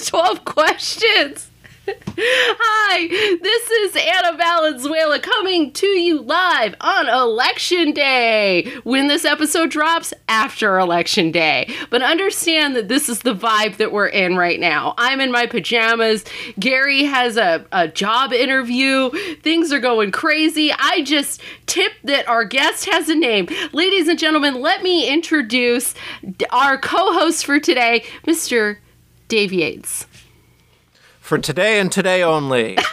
welcome 12 Questions. Hi, this is Anna Valenzuela coming to you live on Election Day. When this episode drops, after Election Day. But understand that this is the vibe that we're in right now. I'm in my pajamas. Gary has a, a job interview. Things are going crazy. I just tipped that our guest has a name. Ladies and gentlemen, let me introduce our co host for today, Mr. Dave Yates. For today and today only.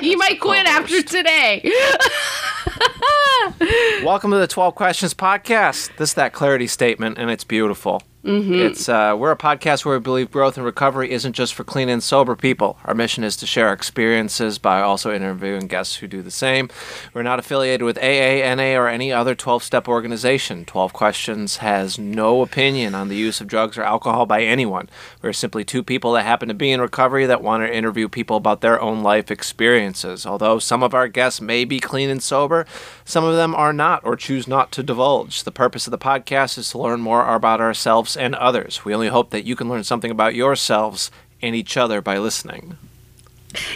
He might quit after today. Welcome to the 12 Questions Podcast. This is that clarity statement, and it's beautiful. It's uh, we're a podcast where we believe growth and recovery isn't just for clean and sober people. Our mission is to share experiences by also interviewing guests who do the same. We're not affiliated with AA, NA, or any other 12-step organization. 12 Questions has no opinion on the use of drugs or alcohol by anyone. We're simply two people that happen to be in recovery that want to interview people about their own life experiences. Although some of our guests may be clean and sober, some of them are not or choose not to divulge. The purpose of the podcast is to learn more about ourselves and others. We only hope that you can learn something about yourselves and each other by listening.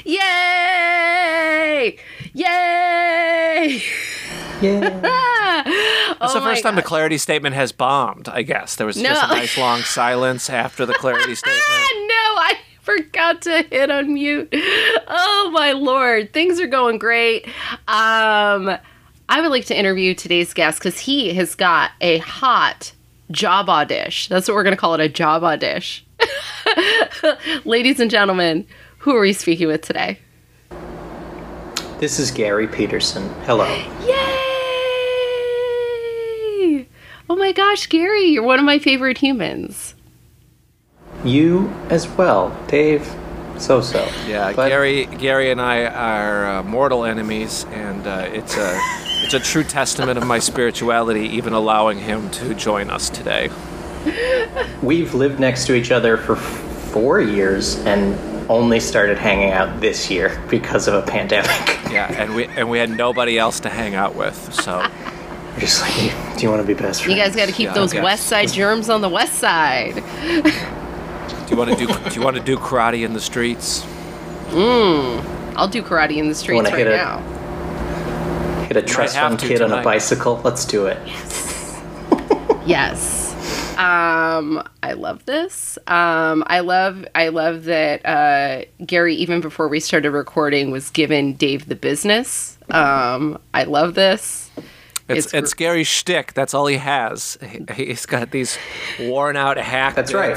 Yay! Yay! Yeah. It's oh the first time the clarity statement has bombed, I guess. There was just a nice long silence after the clarity statement. Ah, no, I forgot to hit unmute. Oh my lord, things are going great. Um, I would like to interview today's guest because he has got a hot job dish. That's what we're gonna call it, a job dish. Ladies and gentlemen, who are we speaking with today? This is Gary Peterson. Hello. Yay! Oh my gosh, Gary, you're one of my favorite humans. You as well, Dave. So so. Yeah, But Gary, Gary and I are uh, mortal enemies, and uh, it's a it's a true testament of my spirituality, even allowing him to join us today. We've lived next to each other for f- four years and only started hanging out this year because of a pandemic. Yeah, and we and we had nobody else to hang out with, so We're just like, do you want to be best friends? You guys got to keep Yeah, those guess. West Side germs on the West Side. do you want to do do you want to do karate in the streets? Hmm, I'll do karate in the streets right a- now. Hit a trust fund to kid on a bicycle. Let's do it. Yes. Um, I love this. Um, I love I love that uh, Gary, even before we started recording, was given Dave the business. Um, I love this. It's It's it's, gr- Gary's shtick. That's all he has. He, he's got these worn out hack. That's right.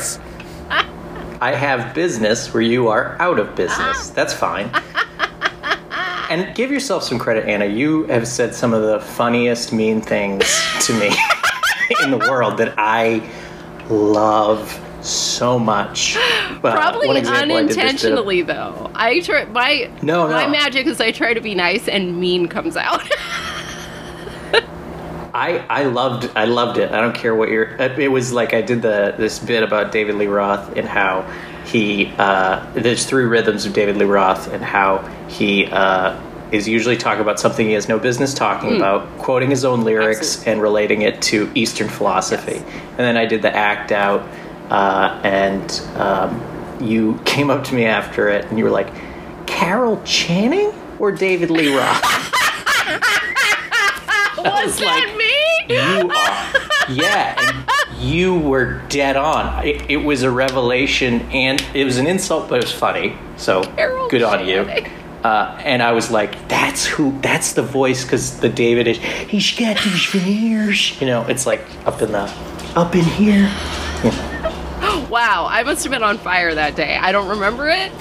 I have business where you are out of business. That's fine. And give yourself some credit, Anna. You have said some of the funniest mean things to me in the world that I love so much. Well, Probably example, I this unintentionally, though. I try my No, my magic is I try to be nice and mean comes out. I, I loved I loved it. I don't care what you're. It was like I did the this bit about David Lee Roth and how he uh, there's three rhythms of David Lee Roth and how he uh, is usually talking about something he has no business talking about, quoting his own lyrics Absolutely. and relating it to Eastern philosophy. Yes. And then I did the act out, uh, and um, you came up to me after it and you were like, Carol Channing or David Lee Roth. was was that like- me? You are. Yeah, and you were dead on. It, it was a revelation, and it was an insult, but it was funny. So Carol good on you. Uh, and I was like, "That's who. That's the voice." Because the David is. He's got these veneers. You know, it's like up in the, up in here. Wow, I must have been on fire that day. I don't remember it,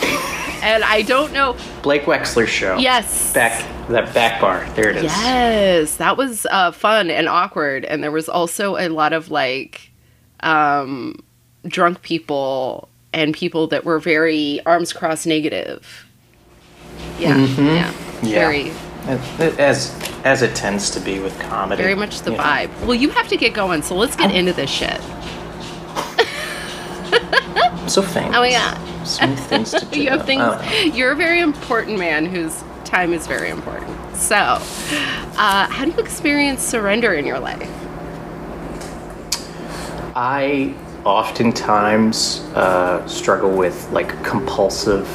and I don't know. Blake Wexler's show. Yes. Back that back bar. There it is. Yes, that was uh, fun and awkward, and there was also a lot of like um, drunk people and people that were very arms crossed negative. Yeah, yeah, Yeah. very, As as it tends to be with comedy. very much the you know. vibe. Well, you have to get going, so let's get into this shit. I'm so famous. Oh my god. So many things to do. you have things. Oh. You're a very important man whose time is very important. So, uh, how do you experience surrender in your life? I oftentimes uh, struggle with like compulsive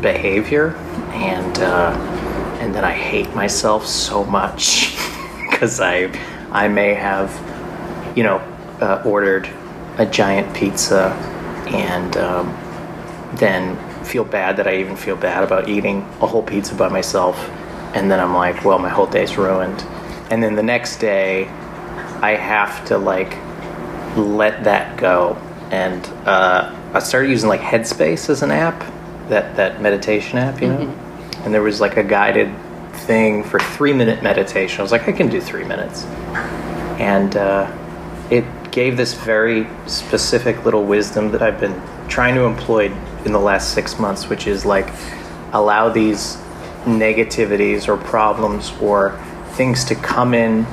behavior, and uh, and then I hate myself so much because I I may have you know uh, ordered a giant pizza and um, then feel bad that I even feel bad about eating a whole pizza by myself, and then I'm like, well, my whole day's ruined, and then the next day I have to like let that go. And uh, I started using like Headspace as an app, that that meditation app, you know. And there was like a guided thing for three minute meditation. I was like, I can do three minutes, and uh, it gave this very specific little wisdom that I've been trying to employ in the last six months, which is like allow these negativities or problems or things to come in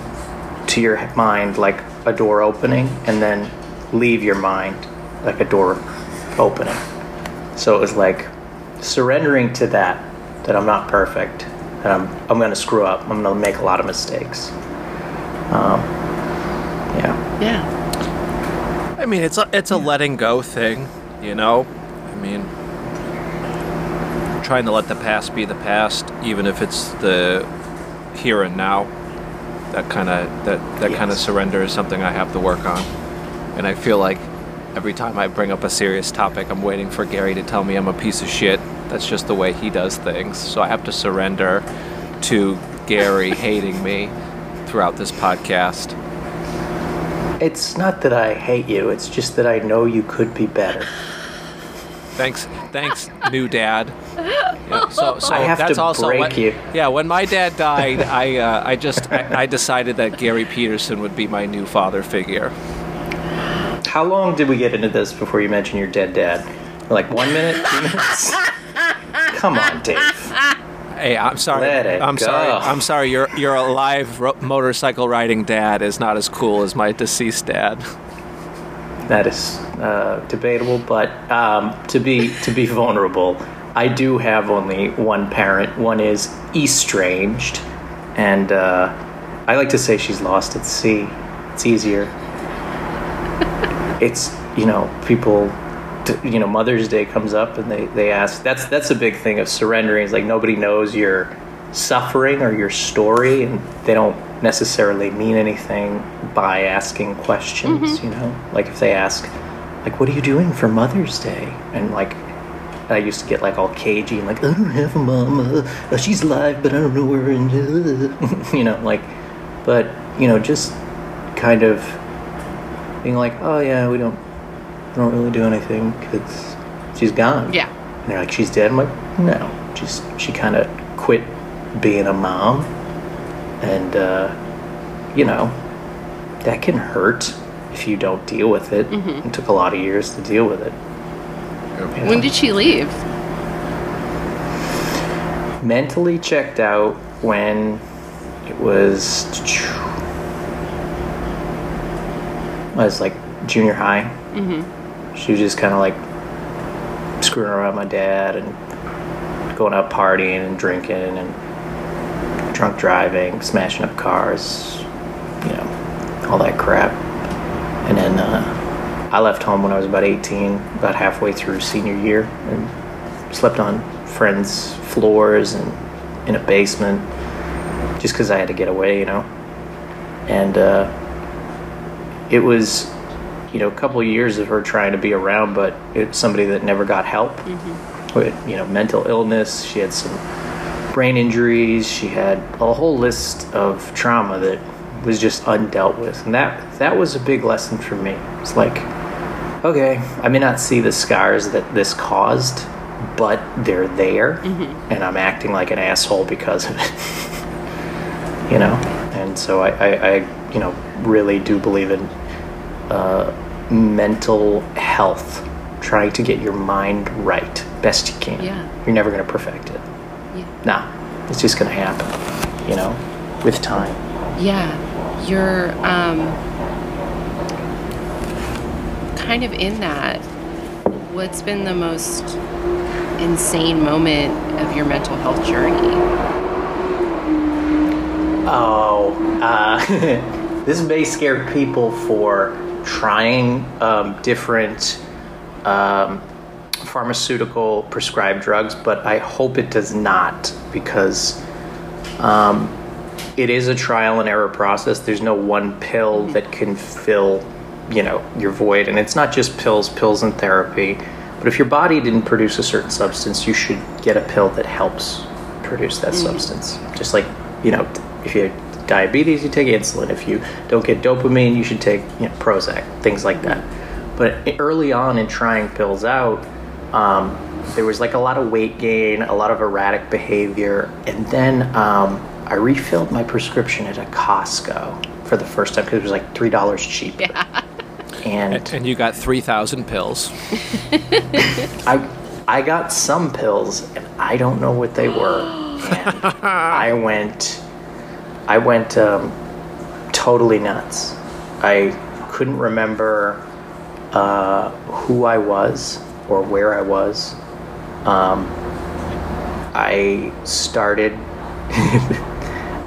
to your mind like a door opening and then leave your mind like a door opening. So it was like surrendering to that, that I'm not perfect, that I'm, I'm going to screw up, I'm going to make a lot of mistakes. Um, yeah. Yeah. I mean, it's a it's a letting go thing, you know. I mean, trying to let the past be the past, even if it's the here and now. That kind of that that kind of surrender is something I have to work on, and I feel like every time I bring up a serious topic, I'm waiting for Gary to tell me I'm a piece of shit. That's just the way he does things. So I have to surrender to Gary hating me throughout this podcast. It's not that I hate you, it's just that I know you could be better. Thanks, thanks, new dad. Yeah, so, so I have that's to also break when, you. Yeah, when my dad died, I uh, I just I, I decided that Gary Peterson would be my new father figure. How long did we get into this before you mentioned your dead dad? Like one minute, two minutes? Come on, Dave. Hey, I'm sorry. I'm go. sorry. I'm sorry. Your your alive ro- motorcycle riding dad is not as cool as my deceased dad. That is uh, debatable, but um, to be to be vulnerable, I do have only one parent. One is estranged, and uh, I like to say she's lost at sea. It's easier. it's you know people. You know, Mother's Day comes up, and they, they ask. That's that's a big thing of surrendering. Is like nobody knows your suffering or your story, and they don't necessarily mean anything by asking questions. You know, like if they ask, like, "What are you doing for Mother's Day?" and like I used to get like all cagey and like, I don't have a mom. Uh, uh, she's alive, but I don't know where. And uh, you know, like, but you know, just kind of being like, oh yeah, we don't, we don't really do anything because she's gone. Yeah. And they're like, she's dead. I'm like, no, she's she kind of quit being a mom, and uh, you know, that can hurt if you don't deal with it. It took a lot of years to deal with it. you When did she leave? mentally checked out when it was I was like junior high. Mm-hmm. She was just kind of like screwing around with my dad and going out partying and drinking and drunk driving, smashing up cars, you know, all that crap. And then uh, I left home when I was about 18, about halfway through senior year, and slept on friends' floors and in a basement just because I had to get away, you know. And uh, it was, you know, a couple of years of her trying to be around, but it's somebody that never got help. With, you know, mental illness. She had some brain injuries. She had a whole list of trauma that was just undealt with, and that that was a big lesson for me. It's like, okay, I may not see the scars that this caused, but they're there, and I'm acting like an asshole because of it. you know, and so I, I, I you know, really do believe in uh, mental health, trying to get your mind right best you can. Yeah. You're never going to perfect it. Yeah. Nah, it's just going to happen, you know, with time. Yeah, you're um, kind of in that. What's been the most insane moment of your mental health journey? Oh, uh, this may scare people for trying um, different um, pharmaceutical prescribed drugs, but I hope it does not because um, it is a trial and error process. There's no one pill that can fill, you know, your void, and it's not just pills, pills and therapy. But if your body didn't produce a certain substance, you should get a pill that helps produce that substance. Just like, you know, if you have diabetes, you take insulin. If you don't get dopamine, you should take you know, Prozac, things like that. But early on in trying pills out, um, there was like a lot of weight gain, a lot of erratic behavior, and then um, I refilled my prescription at a Costco for the first time because it was like three dollars cheaper. And And you got 3,000 pills. I I got some pills and I don't know what they were. And I went I went um, totally nuts. I couldn't remember uh, who I was or where I was. Um, I started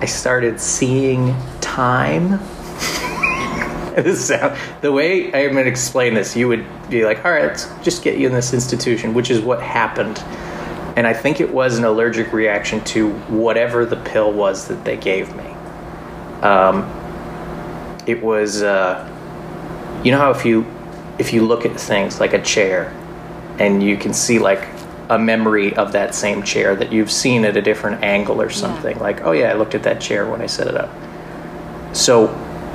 I started seeing time the way I'm going to explain this, you would be like, all right, let's just get you in this institution, which is what happened. And I think it was an allergic reaction to whatever the pill was that they gave me. Um, it was, uh, you know how if you if you look at things like a chair, and you can see like a memory of that same chair that you've seen at a different angle or something, like, oh yeah, I looked at that chair when I set it up. So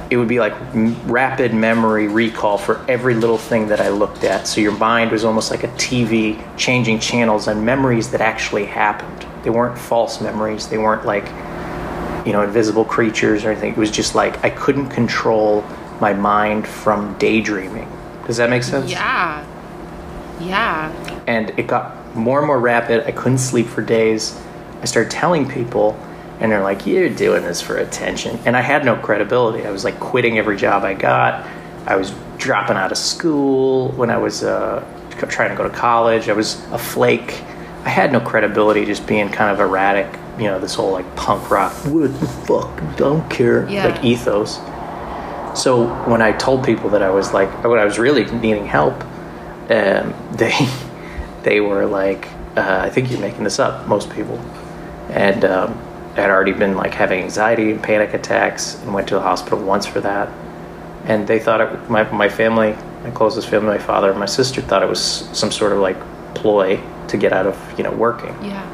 it would be like m- rapid memory recall for every little thing that I looked at. So your mind was almost like a TV changing channels and memories that actually happened. They weren't false memories. They weren't like, you know, invisible creatures or anything. It was just like I couldn't control my mind from daydreaming. Does that make sense? Yeah. Yeah. and it got more and more rapid. I couldn't sleep for days. I started telling people, and they're like, "You're doing this for attention," and I had no credibility. I was like quitting every job I got. I was dropping out of school when I was uh, trying to go to college. I was a flake. I had no credibility, just being kind of erratic. You know, this whole like punk rock, what the fuck, don't care, Yeah. like ethos. So when I told people that I was like, when I was really needing help, um, they they were like, uh, I think you're making this up. Most people, and um, had already been like having anxiety and panic attacks, and went to the hospital once for that. And they thought it, my my family, my closest family, my father and my sister thought it was some sort of like ploy to get out of you know working. Yeah.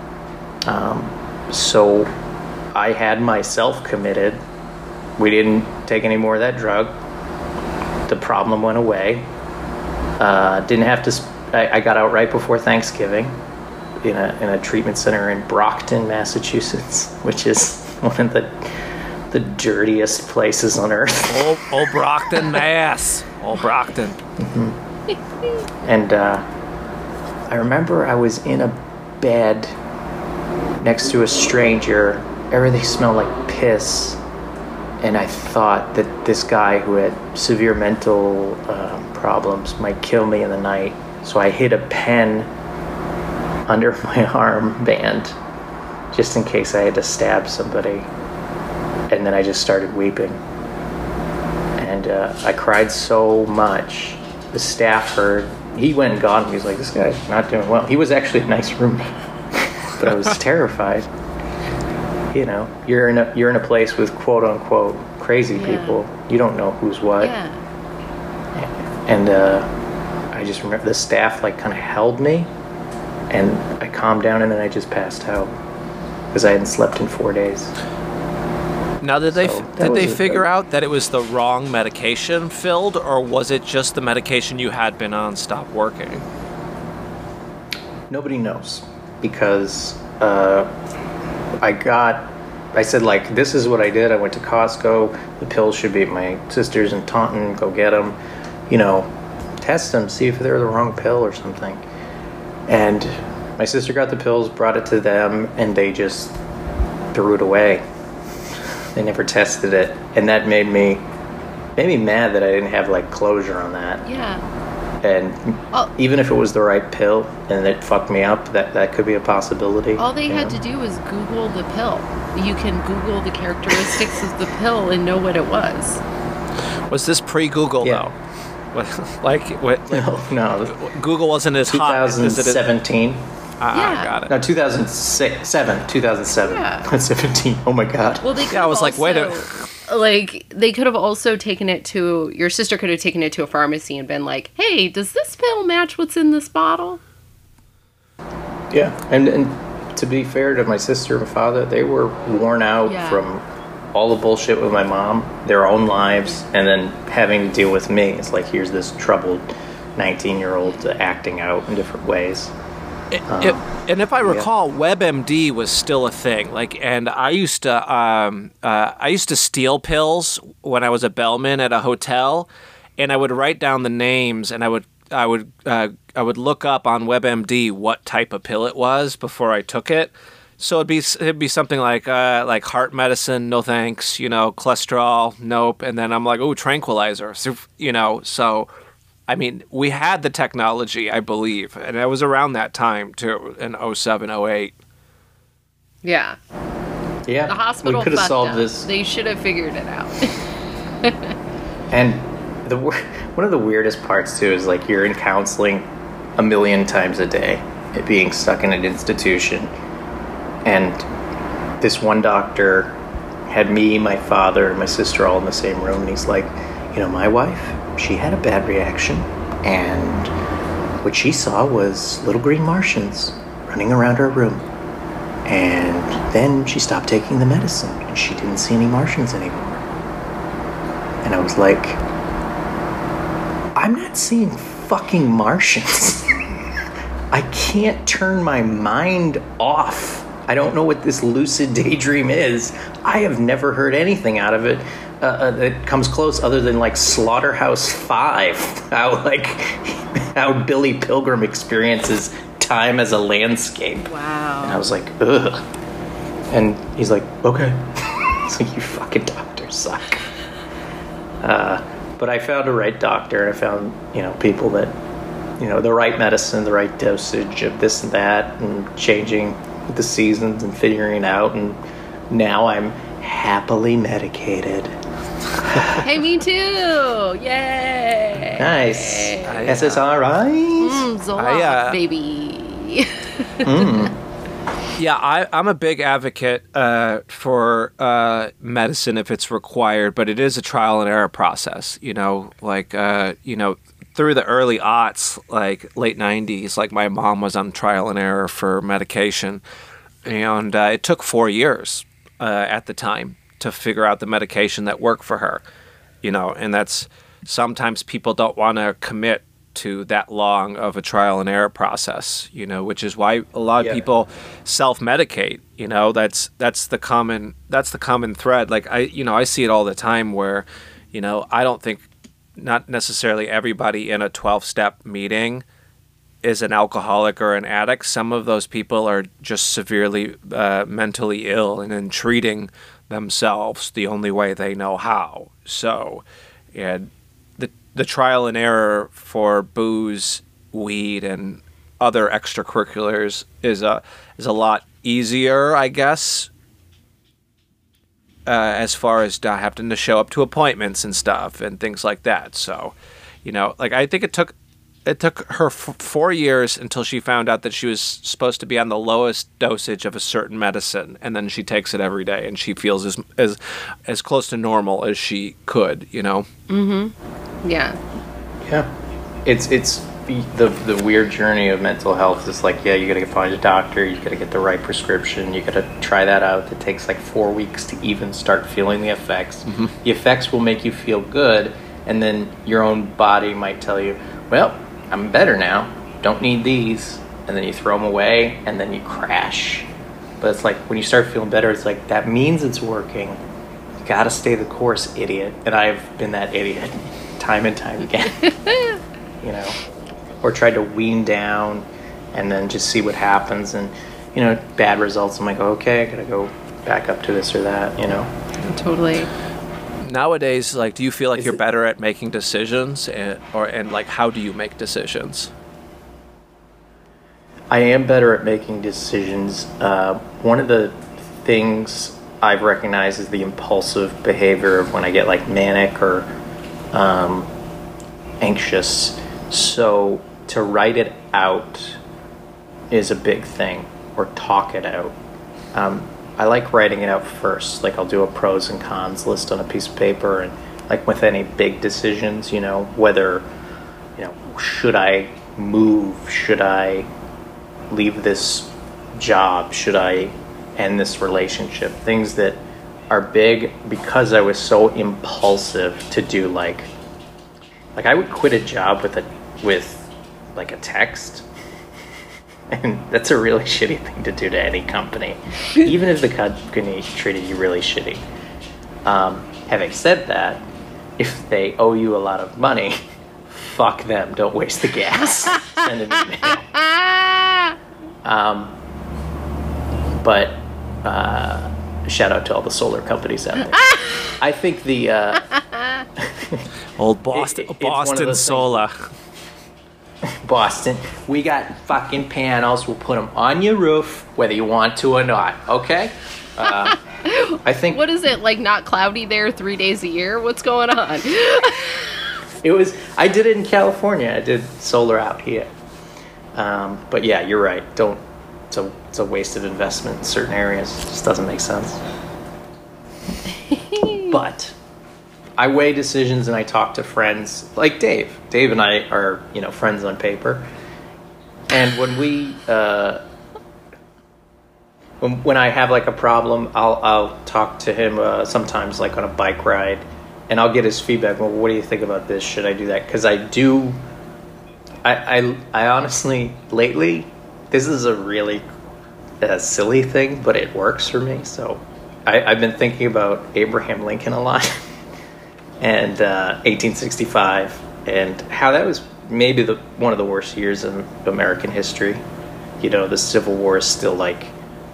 So I had myself committed. We didn't take any more of that drug. The problem went away. Uh, didn't have to. Sp- I, I got out right before Thanksgiving in a in a treatment center in Brockton, Massachusetts, which is one of the the dirtiest places on earth. Old, old Brockton, Mass. Old Brockton. And uh, I remember I was in a bed next to a stranger. Everything smelled like piss. And I thought that this guy who had severe mental um, problems might kill me in the night. So I hid a pen under my armband just in case I had to stab somebody. And then I just started weeping and uh, I cried so much. The staff heard. He went and got him. He was like, "This guy's not doing well." He was actually a nice roommate, but I was terrified. You know, you're in a you're in a place with quote unquote crazy Yeah. people. You don't know who's what. Yeah. And uh, I just remember the staff like kind of held me, and I calmed down, and then I just passed out because I hadn't slept in four days. Now, did they So, did they was a- figure out that it was the wrong medication filled, or was it just the medication you had been on stopped working? Nobody knows because uh, I got. I said like, this is what I did. I went to Costco. The pills should be at my sister's in Taunton. Go get them. You know, test them, see if they're the wrong pill or something. And my sister got the pills, brought it to them, and they just threw it away. They never tested it, and that made me made me mad that I didn't have like closure on that Yeah. And Well- even if it was the right pill and it fucked me up, that that could be a possibility. All they had know? to do was Google the pill. You can Google the characteristics of the pill and know what it was. Was this pre Google Yeah. like what, No, no. Google wasn't as hot as it is. 2017. Ah, Yeah. got it. No, 2006. 7. 2007. Yeah. 17. Oh my god. Well, they Yeah, I have was like, wait a- also- like they could have also taken it to your sister could have taken it to a pharmacy and been like, "Hey, does this pill match what's in this bottle?" Yeah, and and to be fair to my sister and father, they were worn out Yeah. from all the bullshit with my mom, their own lives, and then having to deal with me. It's like here's this troubled 19 year old acting out in different ways. It- and if I recall, WebMD was still a thing. Like, and I used to, um, uh, I used to steal pills when I was a bellman at a hotel, and I would write down the names, and I would, I would, uh, I would look up on WebMD what type of pill it was before I took it. So it'd be, it'd be something like, uh, like heart medicine, no thanks. You know, cholesterol, nope. And then I'm like, oh, tranquilizer. So, you know, so. I mean, we had the technology, I believe, and it was around that time too, in 07, 08. Yeah, Yeah, the hospital could have solved up. this. They should have figured it out. And the one of the weirdest parts too is like you're in counseling a million times a day, it being stuck in an institution, and this one doctor had me, my father, and my sister all in the same room, and he's like, you know, my wife, she had a bad reaction, and what she saw was little green Martians running around her room. And then she stopped taking the medicine, and she didn't see any Martians anymore. And I was like, I'm not seeing fucking Martians. I can't turn my mind off. I don't know what this lucid daydream is. I have never heard anything out of it uh, uh, that comes close, other than like Slaughterhouse Five. How like how Billy Pilgrim experiences time as a landscape. Wow. And I was like, ugh. And he's like, okay. It's like, you fucking doctors suck. Uh, but I found a right doctor. And I found, you know, people that, you know, the right medicine, the right dosage of this and that, and changing with the seasons and figuring it out. And now I'm happily medicated. Hey, me too! Yay! Nice. I, uh, SSRIs? Mm, Zoloft, I, uh, baby. Yeah, I, I'm a big advocate uh, for uh, medicine if it's required, but it is a trial and error process. You know, like uh, you know, through the early aughts, like late '90s, like my mom was on trial and error for medication, and uh, it took four years uh, at the time to figure out the medication that worked for her. You know, and that's sometimes people don't want to commit to that long of a trial and error process. You know, which is why a lot of Yeah. people self-medicate. You know, that's that's the common that's the common thread. Like I, you know, I see it all the time where, you know, I don't think not necessarily everybody in a 12-step meeting is an alcoholic or an addict. Some of those people are just severely uh, mentally ill and in treating themselves the only way they know how. So, and the the trial and error for booze, weed, and other extracurriculars is a is a lot easier, I guess. Uh, as far as not having to show up to appointments and stuff and things like that. So, you know, like I think it took it took her f- four years until she found out that she was supposed to be on the lowest dosage of a certain medicine, and then she takes it every day, and she feels as as as close to normal as she could. You know. Mhm. Yeah. Yeah, it's it's the the weird journey of mental health. Is like, yeah, you gotta find a doctor, you gotta get the right prescription, you gotta try that out. It takes like four weeks to even start feeling the effects. The effects will make you feel good, and then your own body might tell you, well, I'm better now. Don't need these, and then you throw them away, and then you crash. But it's like when you start feeling better, it's like that means it's working. You gotta stay the course, idiot. And I've been that idiot time and time again. you know, or tried to wean down and then just see what happens. And, you know, bad results. I'm like, okay, I gotta go back up to this or that, you know. Totally. Nowadays, like, do you feel like Is you're it- better at making decisions, and, or and like, how do you make decisions? I am better at making decisions. Uh, one of the things I've recognized is the impulsive behavior of when I get like manic or um, anxious. So to write it out is a big thing, or talk it out. Um, I like writing it out first. Like I'll do a pros and cons list on a piece of paper, and like with any big decisions, you know, whether, you know, should I move? Should I leave this job? Should I end this relationship? Things that are big because I was so impulsive to do like like I would quit a job with a with like a text and that's a really shitty thing to do to any company. Even if the company treated you really shitty. Um, having said that if they owe you a lot of money fuck them. Don't waste the gas. Send an email. Um, but uh, shout out to all the solar companies out there. I think the uh, Old Boston, it- it's one of Boston those things- Sola. Boston, we got fucking panels. We'll put them on your roof, whether you want to or not. Okay? Uh, I think What is it like? Not cloudy there three days a year? What's going on? it was. I did it in California. I did solar out here. Um, but yeah, you're right. Don't. It's a it's a wasted investment in certain areas. It just doesn't make sense. but I weigh decisions and I talk to friends like Dave. Dave and I are you know friends on paper, and when we uh, when when I have like a problem, I'll I'll talk to him uh, sometimes like on a bike ride, and I'll get his feedback. Well, what do you think about this? Should I do that? Because I do. I, I I honestly lately, this is a really uh, silly thing, but it works for me. So I, I've been thinking about Abraham Lincoln a lot. and uh, 1865, and how that was maybe the one of the worst years in American history. You know, the Civil War is still like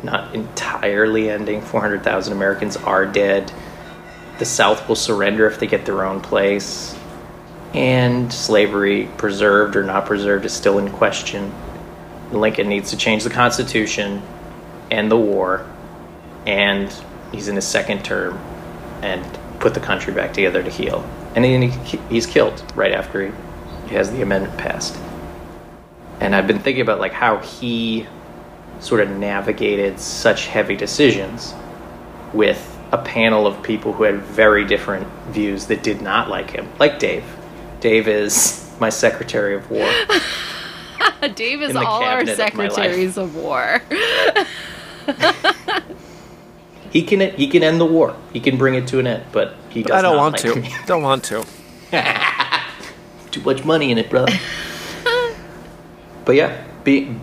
not entirely ending. 400,000 Americans are dead. The South will surrender if they get their own place. And slavery, preserved or not preserved, is still in question. Lincoln needs to change the Constitution, end the war, and he's in his second term, and put the country back together to heal. And then he, he's killed right after he, he has the amendment passed. And I've been thinking about like how he sort of navigated such heavy decisions with a panel of people who had very different views that did not like him, like Dave. Dave is my Secretary of War. Dave is all our cabinet of secretaries of war. He can he can end the war. He can bring it to an end, but he does I don't want like to. me. Don't want to. Too much money in it, brother. but yeah, be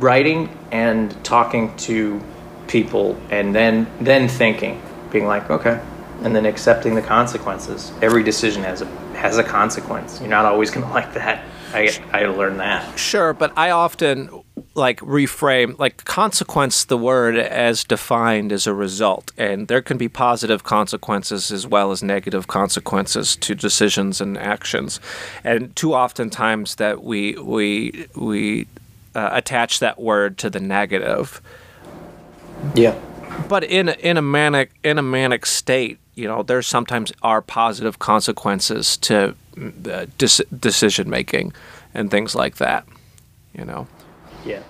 writing and talking to people, and then then thinking, being like, okay, and then accepting the consequences. Every decision has a has a consequence. You're not always going to like that. I I learned that. Sure, but I often like reframe like consequence the word as defined as a result and there can be positive consequences as well as negative consequences to decisions and actions and too often times that we we we uh, attach that word to the negative Yeah. but in a, in a manic in a manic state, you know, there sometimes are positive consequences to uh, dec- decision making and things like that. You know, Yeah.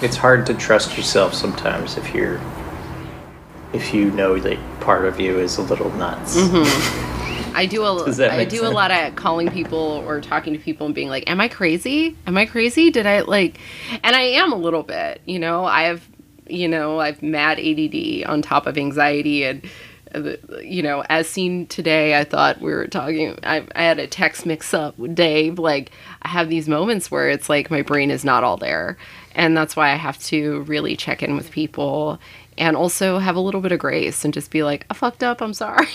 It's hard to trust yourself sometimes if you're if you know that part of you is a little nuts. Mm-hmm. I do a I do a lot of calling people or talking to people and being like, "Am I crazy? Am I crazy? Did I like?" And I am a little bit. You know, I have, you know, I've mad ADD on top of anxiety and. You know, as seen today, I thought we were talking. I, I had a text mix up with Dave. Like, I have these moments where it's like my brain is not all there. And that's why I have to really check in with people and also have a little bit of grace and just be like, I fucked up. I'm sorry.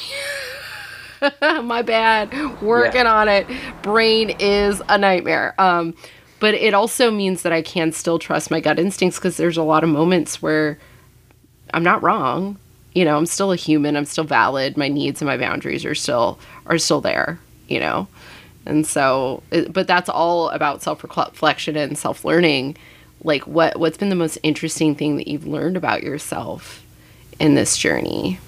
my bad working Yeah. on it brain is a nightmare um but it also means that i can still trust my gut instincts because there's a lot of moments where i'm not wrong you know i'm still a human i'm still valid my needs and my boundaries are still are still there you know? And so it- but that's all about self-reflection and self-learning. Like what what's been the most interesting thing that you've learned about yourself in this journey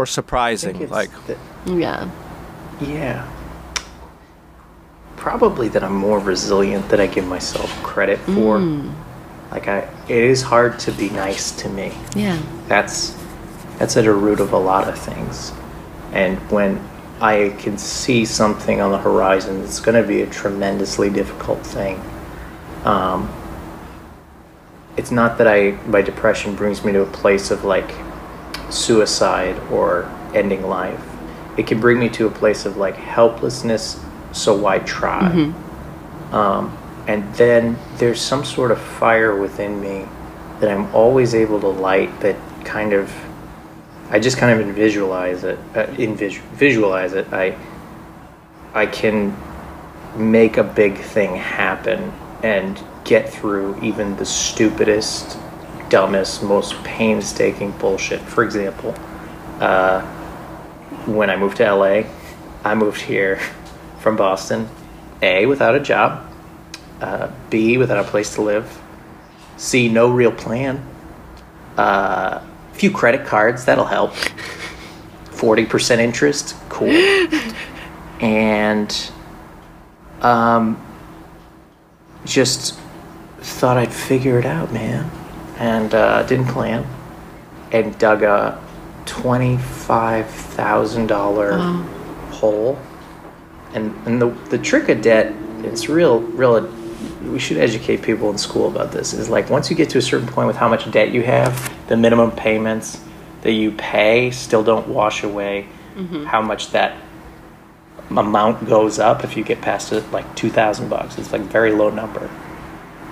or surprising? Like, that- Yeah. yeah. Probably that I'm more resilient than I give myself credit for. Like I, it is hard to be nice to me. Yeah. That's that's at the root of a lot of things. And when I can see something on the horizon, it's going to be a tremendously difficult thing. Um, it's not that I my depression brings me to a place of like suicide or ending life. It can bring me to a place of like helplessness. So why try? Um, and then there's some sort of fire within me that I'm always able to light that kind of I just kind of visualize it uh, visualize it I I can make a big thing happen and get through even the stupidest dumbest most painstaking bullshit for example uh, when I moved to LA I moved here from Boston A without a job uh, B, without a place to live. C, no real plan. Uh, a few credit cards, that'll help. 40% interest, cool. and um, just thought I'd figure it out, man. And uh, didn't plan. And dug a $25,000 hole. And, and the, the trick of debt, it's real, real we should educate people in school about this is like once you get to a certain point with how much debt you have the minimum payments that you pay still don't wash away how much that amount goes up if you get past it like 2000 bucks it's like a very low number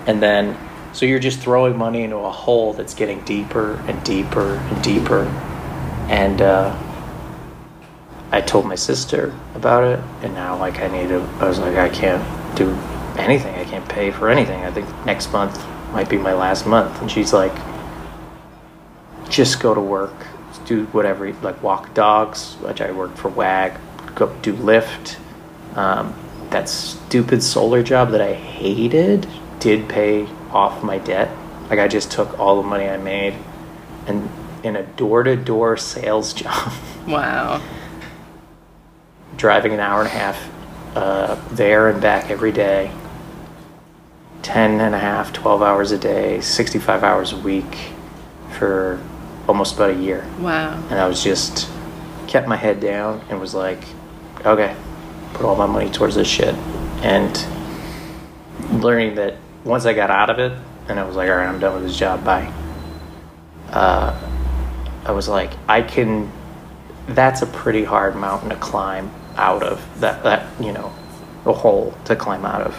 and then so you're just throwing money into a hole that's getting deeper and deeper and deeper and uh, I told my sister about it, and now like I need to. I was like, I can't do anything. I can't pay for anything. I think next month might be my last month, and she's like, just go to work, do whatever, like walk dogs, which I worked for WAG, go do Lyft. Um, that stupid solar job that I hated did pay off my debt. Like I just took all the money I made, and in a door-to-door sales job. Wow. driving an hour and a half uh, there and back every day 10 and a half 12 hours a day 65 hours a week for almost about a year Wow. and i was just kept my head down and was like okay put all my money towards this shit and learning that once i got out of it and i was like all right i'm done with this job bye. Uh, i was like i can that's a pretty hard mountain to climb out of that that you know a hole to climb out of.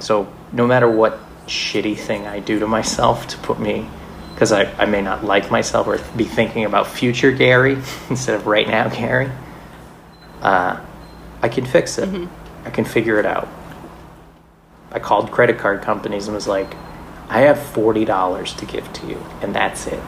So no matter what shitty thing i do to myself to put me because I, I may not like myself or be thinking about future gary instead of right now gary uh, i can fix it. I can figure it out i called credit card companies and was like i have $40 to give to you and that's it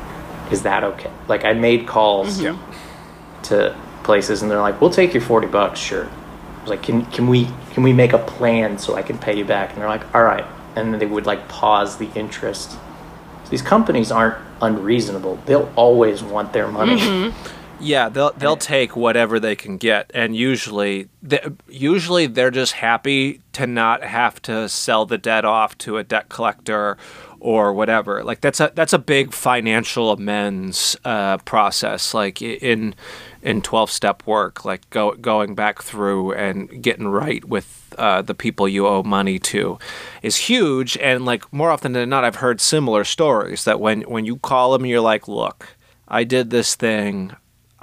is that okay like i made calls mm-hmm. yeah. to places and they're like, "We'll take your 40 bucks, sure." I was like, "Can can we can we make a plan so I can pay you back?" And they're like, "All right." And then they would like pause the interest. So these companies aren't unreasonable. They'll always want their money. Mm-hmm. Yeah, they'll they'll take whatever they can get, and usually, they, usually they're just happy to not have to sell the debt off to a debt collector or whatever. Like that's a that's a big financial amends uh, process. Like in in twelve step work, like go, going back through and getting right with uh, the people you owe money to is huge. And like more often than not, I've heard similar stories that when when you call them, you're like, look. I did this thing.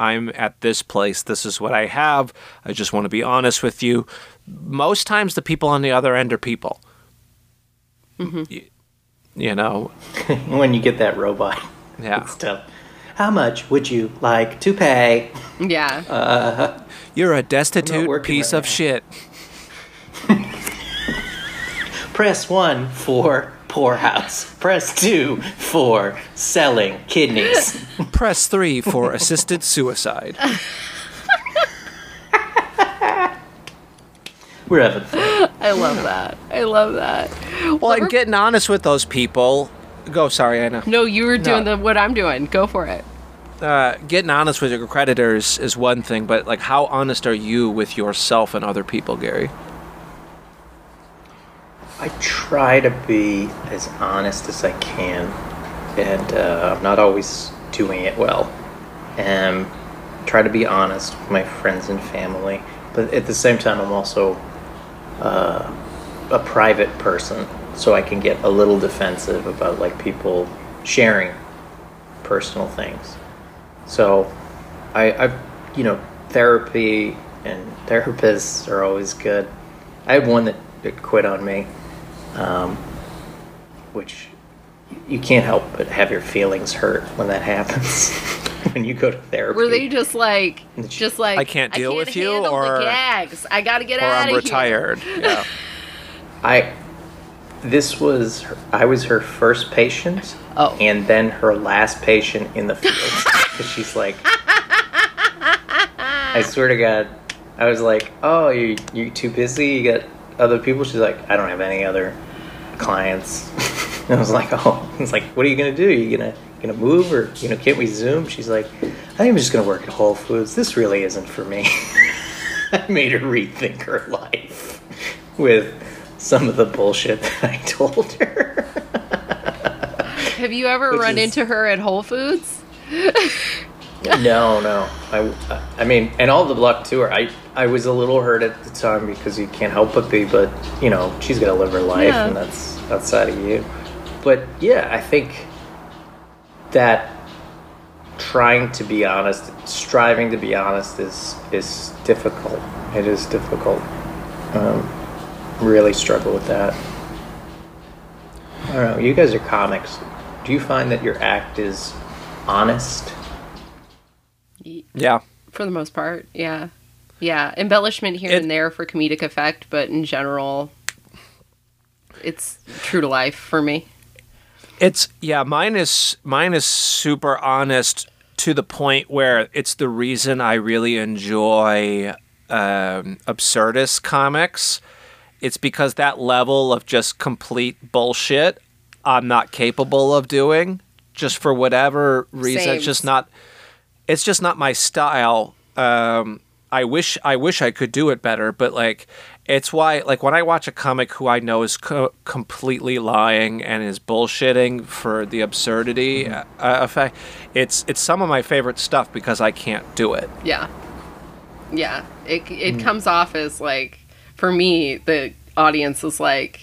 I'm at this place. This is what I have. I just want to be honest with you. Most times, the people on the other end are people. Mm-hmm. Y- You, know, when you get that robot, yeah. it's tough. How much would you like to pay? Yeah. Uh-huh. You're a destitute piece right of now. shit. Press one for poorhouse. Press two for selling kidneys. Press three for assisted suicide. We're having fun. I love that. I love that. Well, and getting honest with those people. Go, sorry, Anna. No, you were doing No. the what I'm doing. Go for it. uh, getting honest with your creditors is one thing, but like, how honest are you with yourself and other people, Gary? I try to be as honest as I can, and uh, I'm not always doing it well. And try to be honest with my friends and family, but at the same time, I'm also uh, a private person, so I can get a little defensive about like people sharing personal things. So, I, I, you know, therapy and therapists are always good. I had one that quit on me, um, which you can't help but have your feelings hurt when that happens. when you go to therapy, Were they just like, just like I can't deal with you, or- the gags. I got to get out of here. Or out I'm retired. Yeah. I this was her, I was her first patient, Oh. and then her last patient in the field. 'Cause she's like, I swear to God, I was like, oh, you you too busy? You got other people? She's like, I don't have any other clients. and I was like, oh, it's like, what are you gonna do? Are you gonna gonna move or you know can't we zoom? She's like, I think I'm just gonna work at Whole Foods. This really isn't for me. I made her rethink her life with some of the bullshit that I told her. Have you ever Which run is- into her at Whole Foods? no, no. I, I mean, and all the luck to her. I, I was a little hurt at the time because you can't help but be, but you know, she's got to live her life, Yeah. and that's outside of you. But yeah, I think that trying to be honest, striving to be honest, is is difficult. It is difficult. Um, really struggle with that. I don't know. You guys are comics. Do you find that your act is honest? Yeah. For the most part, yeah. Yeah, embellishment here It- and there for comedic effect, but in general, it's true to life for me. It's yeah, mine is mine is super honest to the point where it's the reason I really enjoy um, absurdist comics. It's because that level of just complete bullshit I'm not capable of doing, just for whatever reason. It's just not. It's just not my style. Um, I wish I wish I could do it better, but like it's why like when I watch a comic who I know is co- completely lying and is bullshitting for the absurdity uh, effect, it's it's some of my favorite stuff because I can't do it. Yeah. Yeah. It it comes off as like for me the audience is like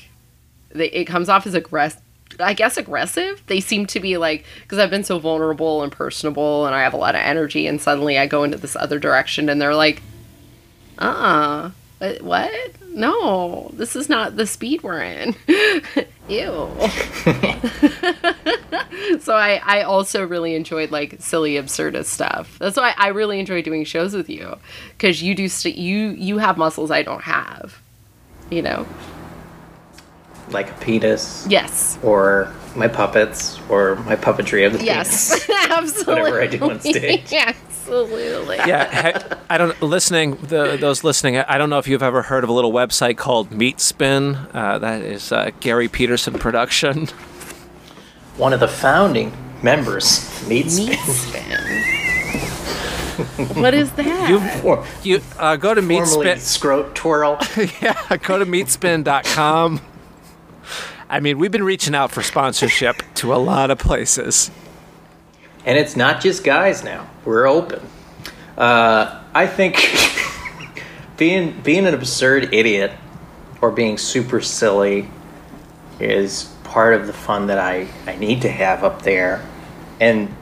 they, it comes off as aggressive I guess aggressive. They seem to be like because I've been so vulnerable and personable and I have a lot of energy and suddenly I go into this other direction and they're like uh uh what? No, this is not the speed we're in. Ew. so I, I also really enjoyed like silly absurdist stuff that's why i really enjoy doing shows with you because you do st- you you have muscles i don't have you know Like a penis? yes Or my puppets? Or my puppetry of the yes penis? absolutely Whatever I do on stage. absolutely Yeah, ha- I don't listening. The, those listening, I don't know if you've ever heard of a little website called Meat Spin. Uh, that is uh, Gary Peterson production. One of the founding members, Meat meat Spin. spin what is that You Or you uh, go to Meat Spin. Scrote Twirl. Yeah, go to meatspin.com. I mean, we've been reaching out for sponsorship to a lot of places. And it's not just guys now. We're open. Uh, I think being being an absurd idiot or being super silly is part of the fun that I, I need to have up there. And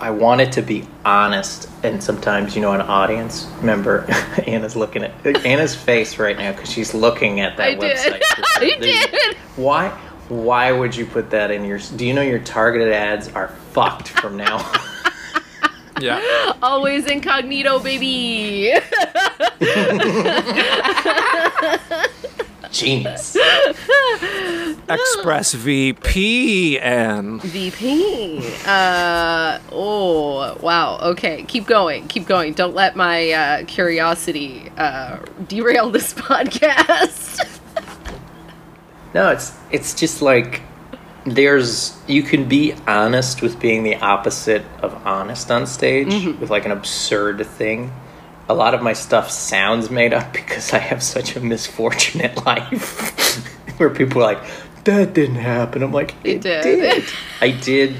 I want it to be honest. And sometimes, you know, an audience member, Anna's looking at Anna's face right now because she's looking at that I did. website. I did. Why? Why would you put that in your? Do you know your targeted ads are fucked from now? on? Yeah. always incognito baby Genius. Express VPN. VP. Uh oh wow. Okay, keep going. Keep going. Don't let my uh, curiosity uh, derail this podcast. No, it's it's just like there's you can be honest with being the opposite of honest on stage with like an absurd thing. A lot of my stuff sounds made up because I have such a misfortunate life where people are like, that didn't happen. I'm like, It it did." did. I did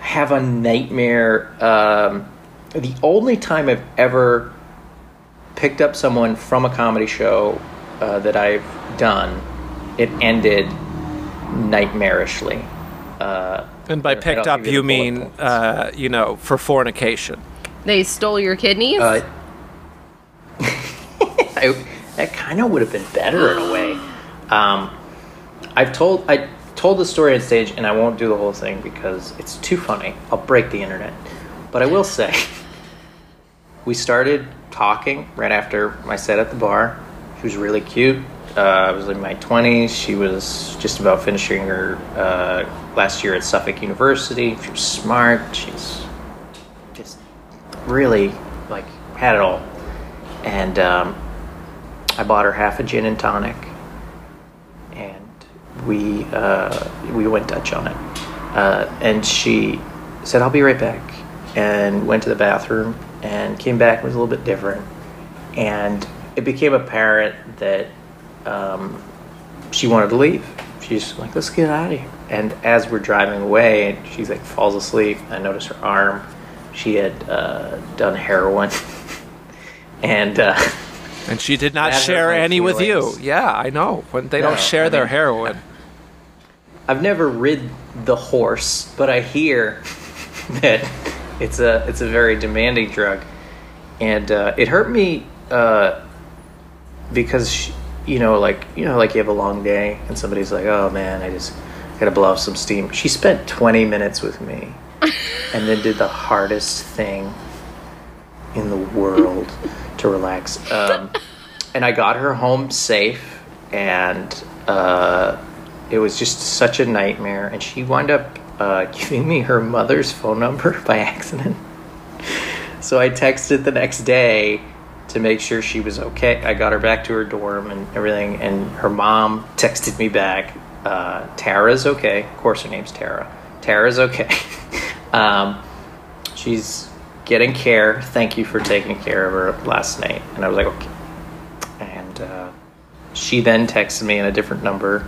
have a nightmare. Um, the only time I've ever picked up someone from a comedy show uh, that I've done, it ended nightmarishly. Uh, And by picked up, you you the bullet mean, uh, you know, for fornication. They stole your kidneys? I, that kind of would have been better in a way. Um, I've told I told the story on stage, and I won't do the whole thing because it's too funny. I'll break the internet, but I will say we started talking right after my set at the bar. She was really cute. Uh, I was in my twenties. She was just about finishing her uh, last year at Suffolk University. She was smart. She's just really like had it all. And um, I bought her half a gin and tonic, and we uh, we went Dutch on it. Uh, and she said, "I'll be right back," and went to the bathroom and came back. was a little bit different, and it became apparent that um, she wanted to leave. She's like, "Let's get out of here." And as we're driving away, she's like falls asleep. I notice her arm. She had uh, done heroin, and uh, And she did not That share my any with you. Yeah, I know. When they No, don't share I their heroin. I've never rid the horse, but I hear that it's a it's a very demanding drug, and uh, it hurt me uh, because sh you know like you know like you have a long day and somebody's like oh man I just gotta blow off some steam. She spent twenty minutes with me, and then did the hardest thing in the world to relax. Um, and I got her home safe, and uh, it was just such a nightmare. And she wound up uh, giving me her mother's phone number by accident. So I texted the next day to make sure she was okay. I got her back to her dorm and everything, and her mom texted me back, uh, "Tara's okay." Of course, her name's Tara. Tara's okay. um, she's getting care. Thank you for taking care of her last night. And I was like, okay. And uh, she then texted me on a different number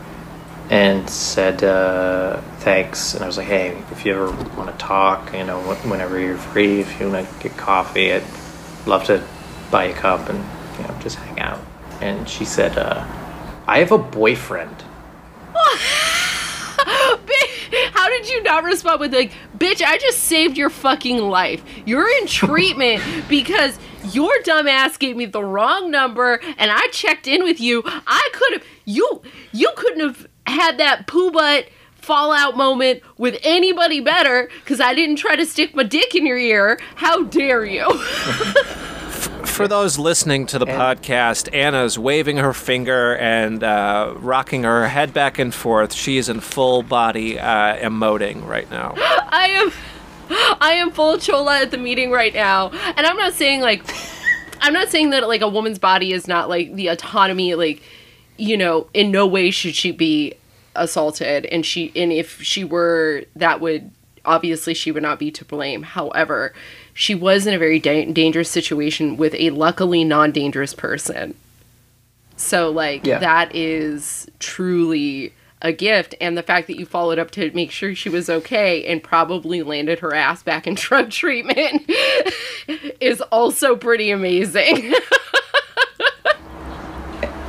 and said uh, thanks. And I was like, hey, if you ever want to talk, you know, whenever you're free, if you want to get coffee, I'd love to buy a cup and you know just hang out. And she said, uh, I have a boyfriend. How did you not respond with like, bitch, I just saved your fucking life. You're in treatment because your dumbass gave me the wrong number and I checked in with you. I could have you you couldn't have had that poo butt fallout moment with anybody better because I didn't try to stick my dick in your ear. How dare you? For those listening to the podcast, Anna's waving her finger and uh, rocking her head back and forth. She is in full body uh, emoting right now. I am I am full chola at the meeting right now. And I'm not saying like I'm not saying that like a woman's body is not like the autonomy like you know, in no way should she be assaulted and she and if she were that would obviously she would not be to blame. However, she was in a very da- dangerous situation with a luckily non-dangerous person. So like Yeah. that is truly a gift and the fact that you followed up to make sure she was okay and probably landed her ass back in drug treatment is also pretty amazing.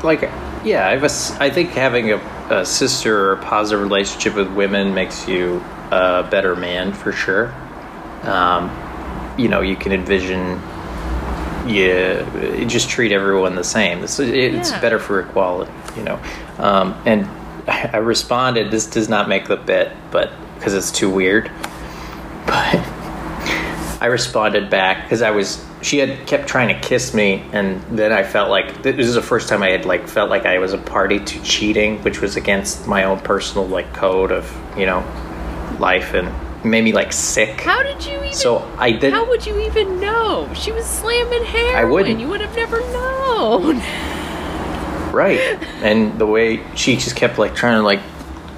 like yeah I've a s i think having a, a sister or a positive relationship with women makes you a better man for sure um, you know you can envision you, you just treat everyone the same this, it's Yeah. better for equality you know um, and i responded this does not make the bit but because it's too weird but I responded back because I was she had kept trying to kiss me, and then I felt like this is the first time I had like felt like I was a party to cheating, which was against my own personal like code of you know life, and made me like sick. How did you even So I did. How would you even know? She was slamming heroin. wouldn't. You would have never known. Right. And the way she just kept like trying to like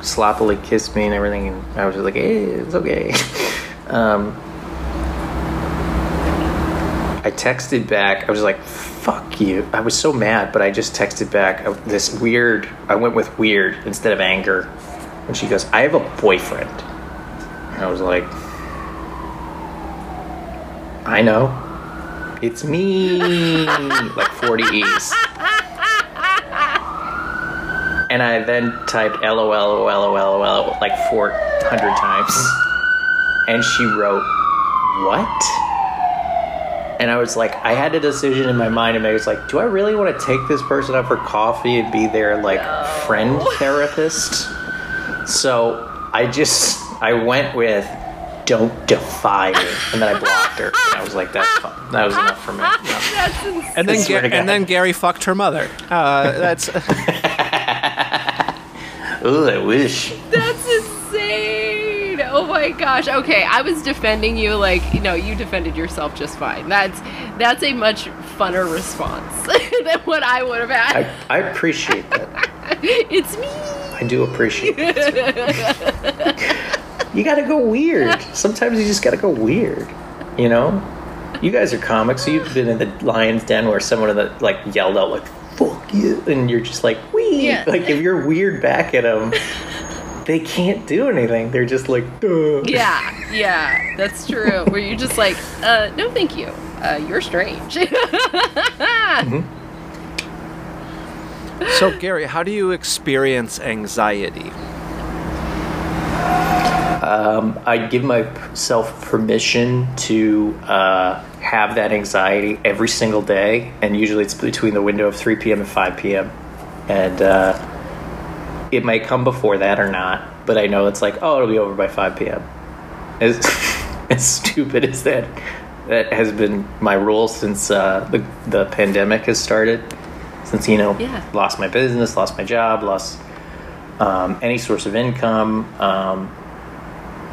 sloppily kiss me and everything, and I was just like, "Hey, it's okay." um, I texted back. I was like, "Fuck you!" I was so mad, but I just texted back this weird. I went with weird instead of anger, and she goes, "I have a boyfriend." And I was like, "I know, it's me." like forty e's. And I then typed LOL, LOL, LOL like 400 times. And she wrote, What? And I was like, I had a decision in my mind, and I was like, Do I really want to take this person out for coffee and be their like friend therapist? So I just, I went with, Don't defy me. And then I blocked her. And I was like, That's fine. That was enough for me. No. That's insane. And then, I Ga- and then Gary fucked her mother. Uh, that's Ooh, I wish. That's insane. Oh my gosh. Okay, I was defending you like you know you defended yourself just fine. That's that's a much funner response than what I would have had. I, I appreciate that. it's me. I do appreciate it. You gotta go weird. Sometimes you just gotta go weird. You know? You guys are comics, so you've been in the lion's den where someone that like yelled out like "fuck you," and you're just like "wee." Yeah. Like if you're weird back at them, they can't do anything. They're just like, Duh. Yeah, yeah, that's true. Where you're just like, uh, no, thank you. Uh, you're strange. so, Gary. How do you experience anxiety? Um, I give myself permission to uh, have that anxiety every single day, and usually it's between the window of 3 p.m. and 5 p.m. And uh, it might come before that or not, but I know it's like, oh, it'll be over by 5 p.m. As, as stupid as that that has been my rule since uh, the the pandemic has started. Since you know, Yeah. lost my business, lost my job, lost um, any source of income. Um,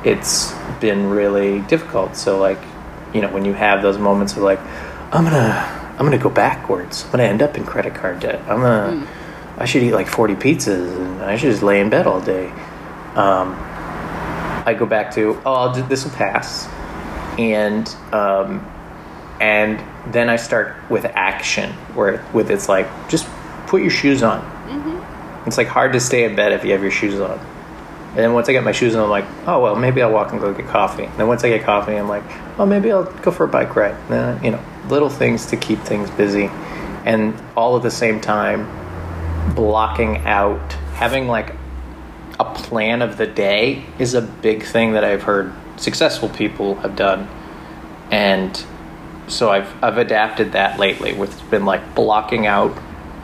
it's been really difficult. So like, you know, when you have those moments of like, I'm gonna, I'm gonna go backwards. I'm gonna end up in credit card debt. I'm gonna, I should eat like 40 pizzas and I should just lay in bed all day. Um, I go back to, oh, I'll do, this will pass, and um, and then I start with action, where with it's like just put your shoes on. It's like hard to stay in bed if you have your shoes on. And then once I get my shoes on, I'm like, oh well, maybe I'll walk and go get coffee. And then once I get coffee, I'm like, oh maybe I'll go for a bike ride. You know, little things to keep things busy, and all at the same time, blocking out, having like a plan of the day is a big thing that I've heard successful people have done, and so I've I've adapted that lately. With been like blocking out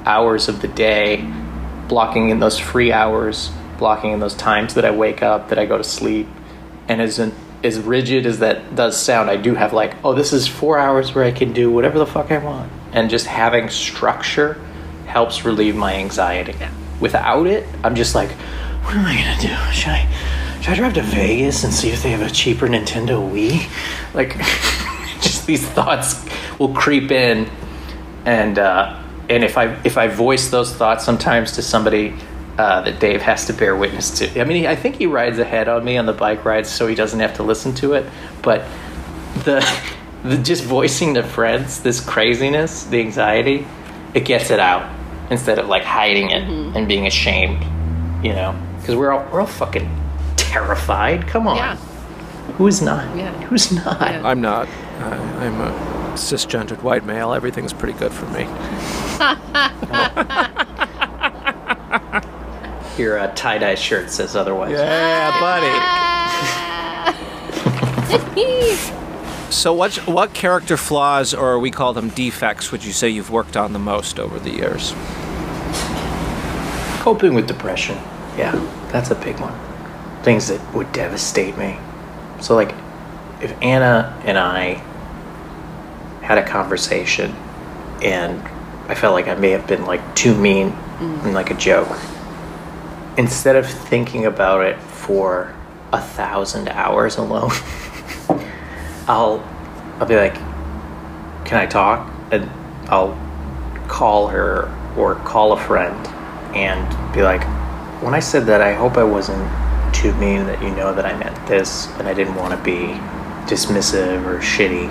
hours of the day, blocking in those free hours, blocking in those times that I wake up, that I go to sleep, and as an, as rigid as that does sound, I do have like, oh, this is four hours where I can do whatever the fuck I want, and just having structure helps relieve my anxiety. Without it, I'm just like, what am I gonna do? Should I should I drive to Vegas and see if they have a cheaper Nintendo Wii? Like, just these thoughts will creep in, and uh, and if I if I voice those thoughts sometimes to somebody uh, that Dave has to bear witness to. I mean, he, I think he rides ahead on me on the bike rides, so he doesn't have to listen to it. But the the just voicing to friends this craziness, the anxiety, it gets it out instead of like hiding it and being ashamed, you know? Because we're all we're all fucking terrified. Come on, yeah. who's not? Yeah. Who's not? Yeah. I'm not. I, I'm a cisgendered white male. Everything's pretty good for me. Your uh, tie dye shirt says otherwise. Yeah, buddy. So, what what character flaws, or we call them defects, would you say you've worked on the most over the years? Coping with depression. Yeah, that's a big one. Things that would devastate me. So, like, if Anna and I had a conversation and I felt like I may have been like too mean and like a joke, instead of thinking about it for a thousand hours alone, I'll I'll be like, "Can I talk?" And I'll call her or call a friend and be like, when I said that, I hope I wasn't too mean that you know that I meant this and I didn't want to be dismissive or shitty.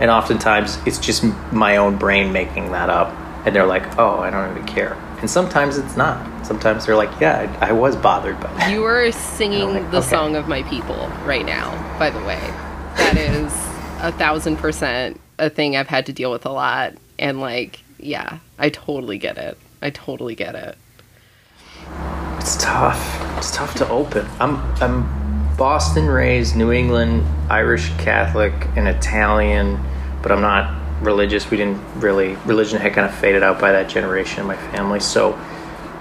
And oftentimes it's just my own brain making that up. And they're like, oh, I don't even care. And sometimes it's not. Sometimes they're like, yeah, I, I was bothered by that. You are singing like, the okay. song of my people right now, by the way. That is a thousand percent a thing I've had to deal with a lot. And like, yeah, I totally get it. I totally get it. It's tough. It's tough to open. I'm I'm Boston raised, New England, Irish Catholic, and Italian, but I'm not religious. We didn't really religion had kind of faded out by that generation in my family. So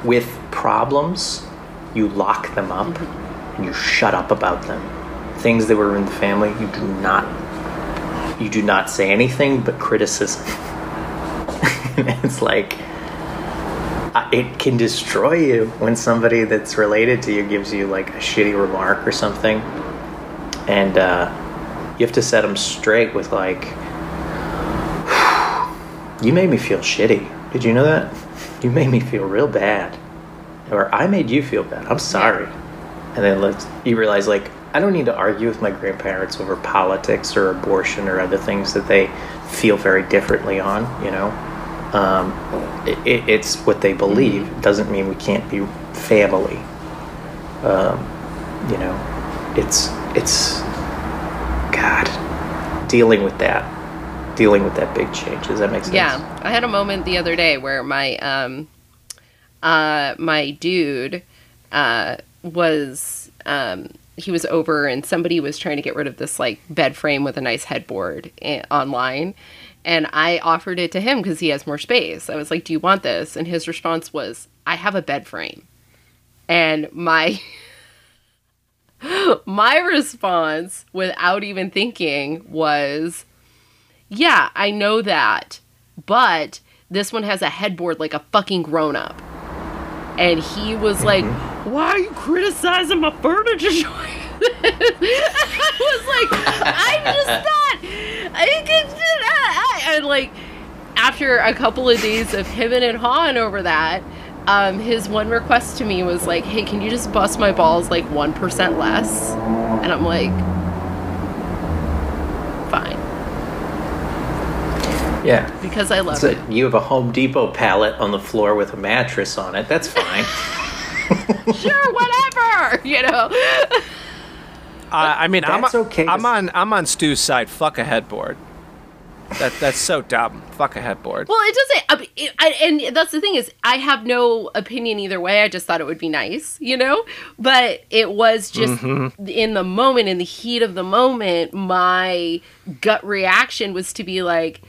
with problems, you lock them up and you shut up about them. Things that were in the family, you do not you do not say anything but criticism. it's like uh, it can destroy you when somebody that's related to you gives you like a shitty remark or something and uh, you have to set them straight with like you made me feel shitty. Did you know that? You made me feel real bad. Or i made you feel bad. I'm sorry. And then let's, you realize like i don't need to argue with my grandparents over politics or abortion or other things that they feel very differently on you know? Um, it, it, it's what they believe. It doesn't mean we can't be family. Um, you know, it's it's God dealing with that, dealing with that big change. Does that make sense? Yeah, I had a moment the other day where my um, uh, my dude uh, was um, he was over and somebody was trying to get rid of this like bed frame with a nice headboard i- online, and I offered it to him because he has more space. I was like, "Do you want this?" And his response was, "I have a bed frame," and my my response without even thinking was yeah, I know that, but this one has a headboard like a fucking grown up. And he was like, Why are you criticizing my furniture choice? I was like, I'm just not. I could. I, and like, after a couple of days of hemming and hawing over that, um, his one request to me was like, Hey, can you just bust my balls like 1% less? And I'm like, Fine. Yeah. Because I love So it. you have a Home Depot pallet on the floor with a mattress on it. That's fine. sure, whatever. You know. Uh, I mean, I'm, okay I'm on I'm on Stu's side. Fuck a headboard. That that's so dumb. Fuck a headboard. Well, it doesn't. I, mean, it, I, and that's the thing is, I have no opinion either way. I just thought it would be nice, you know. But it was just in the moment, in the heat of the moment, my gut reaction was to be like.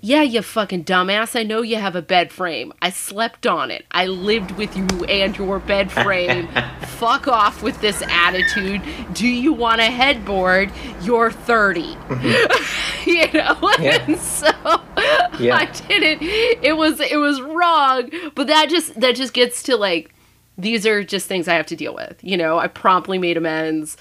Yeah, you fucking dumbass. I know you have a bed frame. I slept on it. I lived with you and your bed frame. Fuck off with this attitude. Do you want a headboard? You're 30. you know? Yeah. And so Yeah. I didn't it was it was wrong, but that just that just gets to like these are just things I have to deal with. You know, I promptly made amends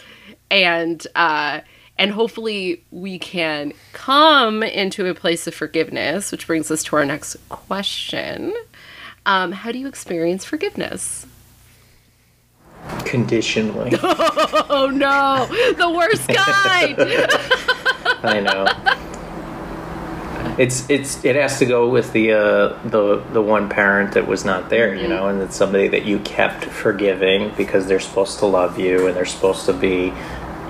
and uh and hopefully we can come into a place of forgiveness, which brings us to our next question. Um, how do you experience forgiveness? Conditionally. Oh no, the worst kind. I know. It's it's it has to go with the uh, the the one parent that was not there, you know, and it's somebody that you kept forgiving because they're supposed to love you and they're supposed to be,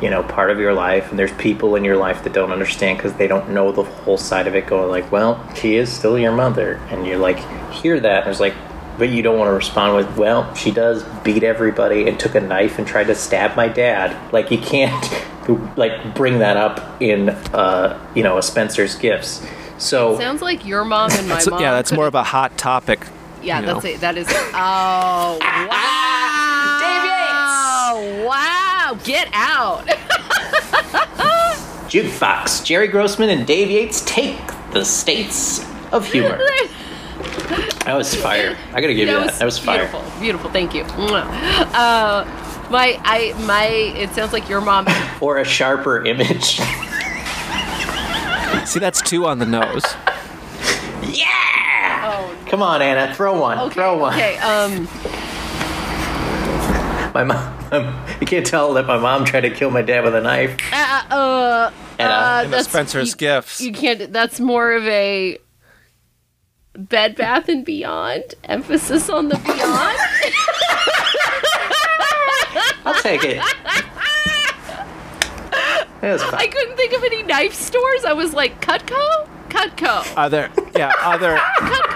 you know, part of your life. And there's people in your life that don't understand because they don't know the whole side of it. Going like, well, she is still your mother, and you're like, hear that, and it's like. But you don't want to respond with, well, she does beat everybody and took a knife and tried to stab my dad. Like, you can't, like, bring that up in, uh, you know, a Spencer's Gifts. So, Sounds like your mom and my That's- mom. yeah, that's more of a hot topic. Yeah, that's know. it. That is. Oh wow! Oh, wow! Get out! Jukebox, Jerry Grossman and Dave Yates take the states of humor. That was fire. I gotta give you that. That was fire. Beautiful, beautiful. Thank you. Uh, my, I, my. It sounds like your mom. Or a sharper image. See, that's two on the nose. yeah! Oh, Come on, Anna, throw one. okay. throw one. Okay. Um. My mom. You can't tell that my mom tried to kill my dad with a knife. Uh, uh, And, uh, uh, that's- Spencer's you- gifts. You can't. That's more of a Bed Bath and Beyond emphasis on the beyond. I'll take it. It was I couldn't think of any knife stores. I was like Cutco, Cutco. Other, yeah, other,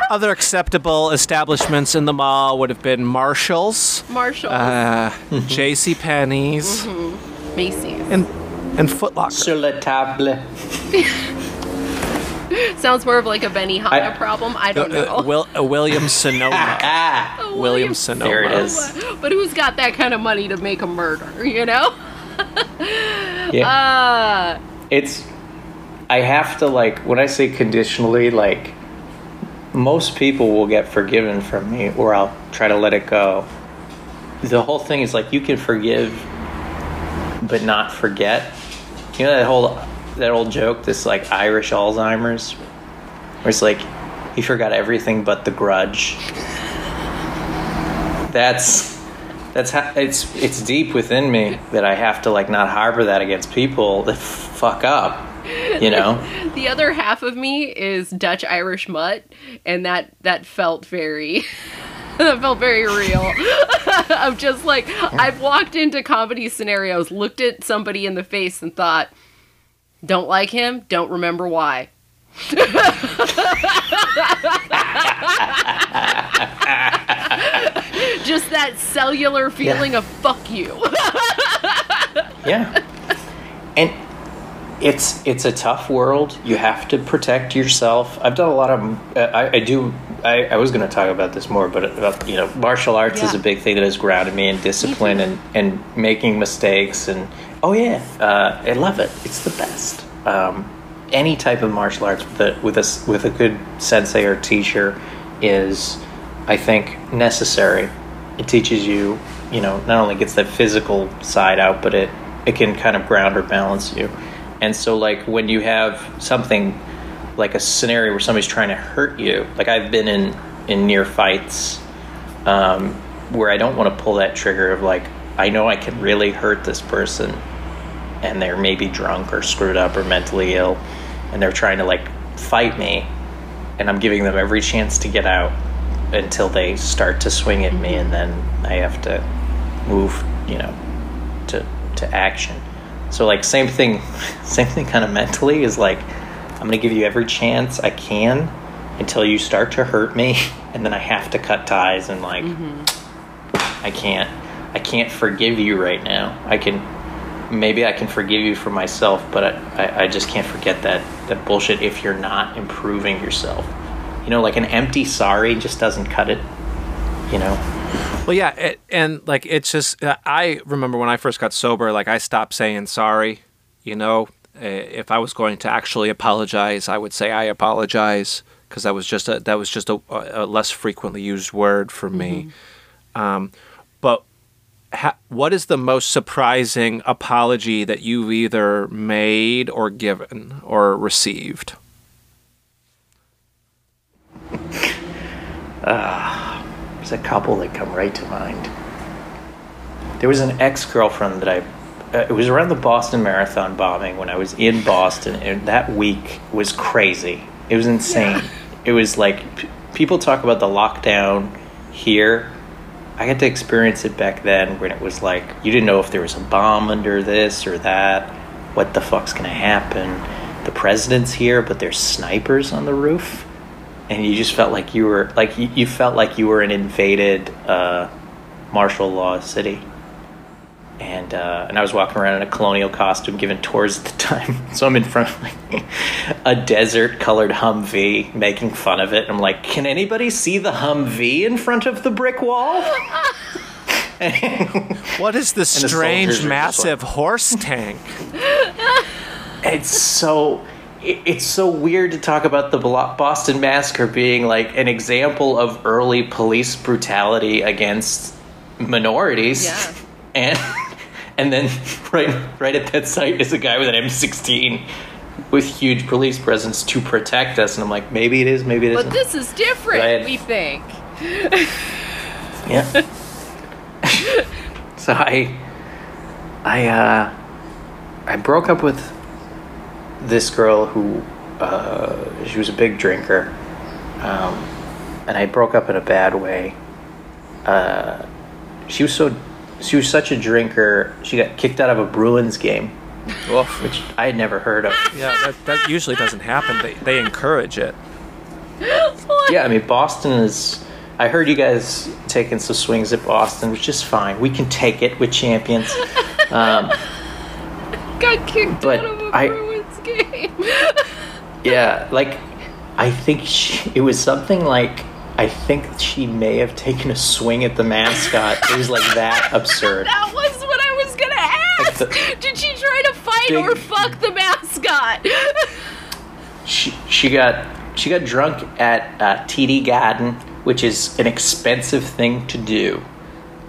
other acceptable establishments in the mall would have been Marshalls, Marshall, uh, J.C. Penney's, Macy's. and and Foot Locker. Sur la table. Sounds more of like a Benihana I- problem. I don't know. Uh, Will, uh, William Sonoma. Ah. Oh, William Sonoma. There it is. But who's got that kind of money to make a murder? You know? Yeah. Uh, it's I have to like when I say conditionally, like most people will get forgiven from me, or I'll try to let it go. The whole thing is like you can forgive, but not forget. You know that whole that old joke, this like Irish Alzheimer's, where it's like he forgot everything but the grudge. That's that's how it's it's deep within me that I have to like not harbor that against people that fuck up. You know, the other half of me is Dutch Irish mutt, and that that felt very. that felt very real. I'm just like I've walked into comedy scenarios, looked at somebody in the face, and thought, "Don't like him. Don't remember why." just that cellular feeling of "fuck you." yeah. And it's it's a tough world. You have to protect yourself. I've done a lot of. Uh, I, I do. I, I was going to talk about this more, but about, you know, martial arts is a big thing that has grounded me in discipline and and making mistakes. And oh yeah, uh, I love it. It's the best. Um, any type of martial arts with a with a with a good sensei or teacher is, I think, necessary. It teaches you, you know, not only gets that physical side out, but it it can kind of ground or balance you. And so, like when you have something like a scenario where somebody's trying to hurt you, like I've been in in near fights um, where I don't want to pull that trigger of like I know I can really hurt this person, and they're maybe drunk or screwed up or mentally ill, and they're trying to like fight me, and I'm giving them every chance to get out until they start to swing at me, and then I have to move, you know, to to action. So like same thing, same thing kind of mentally is like I'm gonna give you every chance I can until you start to hurt me, and then I have to cut ties and like mm-hmm. I can't I can't forgive you right now. I can maybe I can forgive you for myself, but I, I, I just can't forget that that bullshit if you're not improving yourself. You know, like an empty sorry just doesn't cut it. You know. Well, yeah, it, and like it's just uh, I remember when I first got sober, like I stopped saying sorry. You know, Uh, if I was going to actually apologize, I would say I apologize because that was just a that was just a, a less frequently used word for me. Um, but ha- what is the most surprising apology that you've either made or given or received? There's a couple that come right to mind. There was an ex girlfriend that I. Uh, it was around the Boston Marathon bombing when I was in Boston, and that week was crazy. It was insane. It was like p- people talk about the lockdown here. I got to experience it back then when it was like you didn't know if there was a bomb under this or that. What the fuck's gonna happen? The president's here, but there's snipers on the roof and you just felt like you were like you, you felt like you were an invaded uh, martial law city. And uh, and I was walking around in a colonial costume, giving tours at the time. So I'm in front of like a desert colored Humvee, making fun of it. I'm like, can anybody see the Humvee in front of the brick wall? What is this strange, massive horse tank? it's so it's so weird to talk about the Boston massacre being like an example of early police brutality against minorities. Yeah. And and then right right at that site is a guy with an M16 with huge police presence to protect us and I'm like maybe it is maybe it But this is different, we think. yeah. So I, I, uh, I broke up with this girl who, uh, she was a big drinker, um, and I broke up in a bad way. Uh, she was so, she was such a drinker. She got kicked out of a Bruins game, Oof. which I had never heard of. Yeah, that, that usually doesn't happen. They, they encourage it. What? Yeah, I mean Boston is. I heard you guys taking some swings at Boston, which is fine. We can take it with champions. Um, Got kicked But out of a I- Bruins game. yeah, like I think she, it was something like I think she may have taken a swing at the mascot. It was like that absurd. that was what I was gonna ask. the- Did she try to fight Big- or fuck the mascot? She she got she got drunk at uh, TD Garden, which is an expensive thing to do.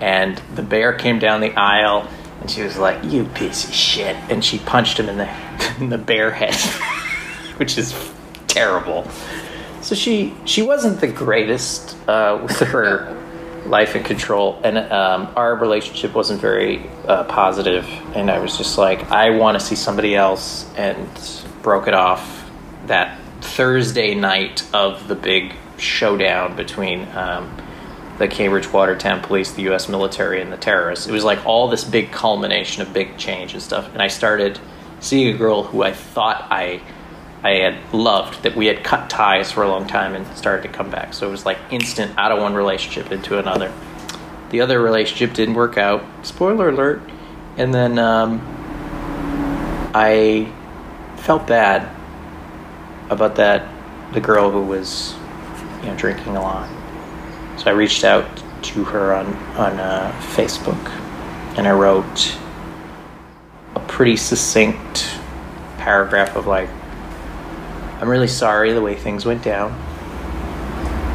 And the bear came down the aisle, and she was like, "You piece of shit!" And she punched him in the in the bear head, which is terrible. So she she wasn't the greatest uh, with her life in control, and um, our relationship wasn't very uh, positive. And I was just like, I want to see somebody else, and broke it off that Thursday night of the big showdown between um, the Cambridge Watertown Police, the U.S. military, and the terrorists. It was like all this big culmination of big change and stuff. And I started seeing a girl who I thought I I had loved that we had cut ties for a long time and started to come back. So it was like instant out of one relationship into another. The other relationship didn't work out. Spoiler alert. And then um, I felt bad about that the girl who was you know drinking a lot. So I reached out to her on on uh, Facebook, and I wrote a pretty succinct paragraph of like, "I'm really sorry the way things went down.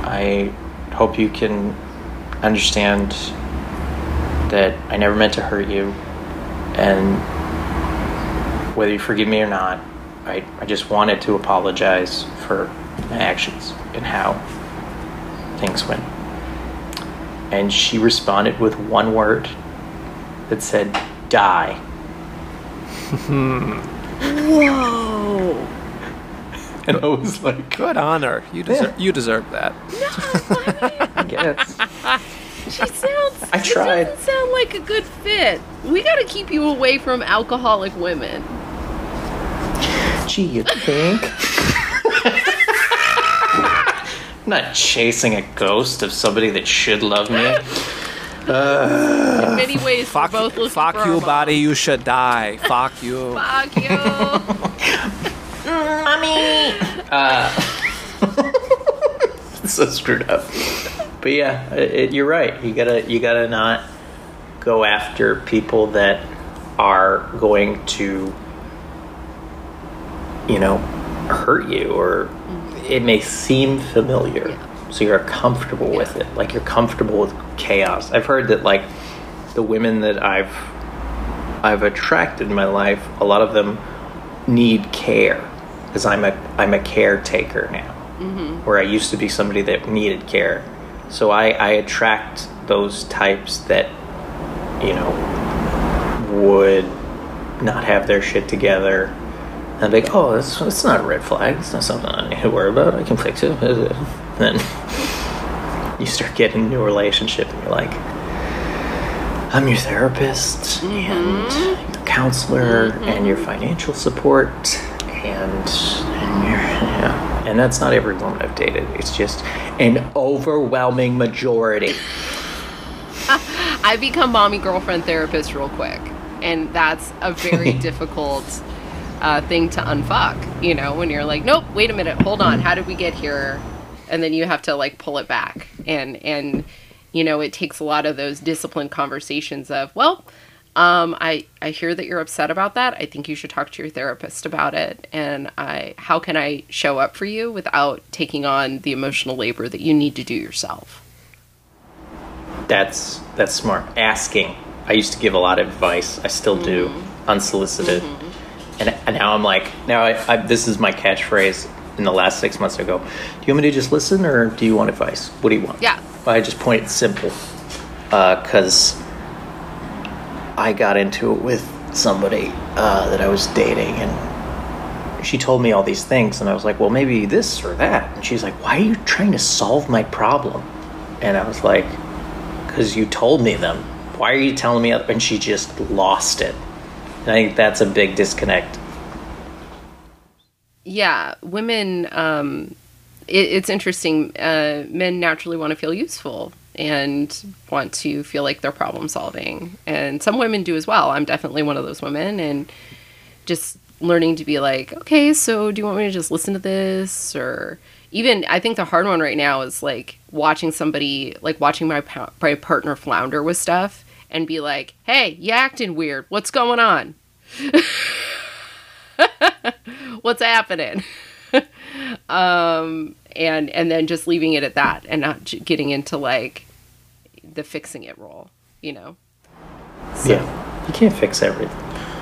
I hope you can understand that I never meant to hurt you, and whether you forgive me or not, I, I just wanted to apologize for my actions and how things went. And she responded with one word that said, die. Whoa. And I was like, Good honor. You deserve, Yeah. you deserve that. No, I guess. She sounds. I she tried. doesn't sound like a good fit. We gotta keep you away from alcoholic women. Gee, you think? I'm not chasing a ghost of somebody that should love me. In many ways, Fuck, we're both looking fuck for you, our body. You should die. Fuck you. Fuck you. Mommy! Uh, so screwed up. But yeah, it, it- you're right. You gotta you gotta not go after people that are going to, you know, hurt you or it may seem familiar. So you're comfortable with it. Like you're comfortable with chaos. I've heard that like the women that I've I've attracted in my life, a lot of them need care because I'm a I'm a caretaker now. Mm-hmm. Where I used to be somebody that needed care, so I I attract those types that you know would not have their shit together. And I'm like, oh, that's that's not a red flag. It's not something I need to worry about. I can fix it. Then you start getting a relationship, and you're like, I'm your therapist and your counselor mm-hmm. and your financial support and and your yeah. And that's not every woman I've dated. It's just an overwhelming majority. I become mommy girlfriend therapist real quick, and that's a very difficult uh, thing to unfuck. You know, when you're like, nope, wait a minute, hold on, how did we get here? And then you have to like pull it back, and and you know, it takes a lot of those disciplined conversations of, well, um, I I hear that you're upset about that. I think you should talk to your therapist about it. And I, how can I show up for you without taking on the emotional labor that you need to do yourself? That's that's smart. Asking. I used to give a lot of advice. I still do, unsolicited. And, and now I'm like, now I, I, this is my catchphrase. In the last six months, I go, do you want me to just listen or do you want advice? What do you want? Yeah. I just point it simple, because I got into it with somebody uh, that I was dating, and she told me all these things, and I was like, well, maybe this or that. And she's like, why are you trying to solve my problem? And I was like, because you told me them. Why are you telling me? And she just lost it. I think that's a big disconnect. Yeah, women. Um, it, it's interesting. Uh, men naturally want to feel useful and want to feel like they're problem solving, and some women do as well. I'm definitely one of those women, and just learning to be like, okay, so do you want me to just listen to this or even I think the hard one right now is like watching somebody like watching my my partner flounder with stuff and be like, "Hey, you acting weird. What's going on? What's happening?" um and and then just leaving it at that and not getting into like the fixing it role, you know. So, yeah. You can't fix everything.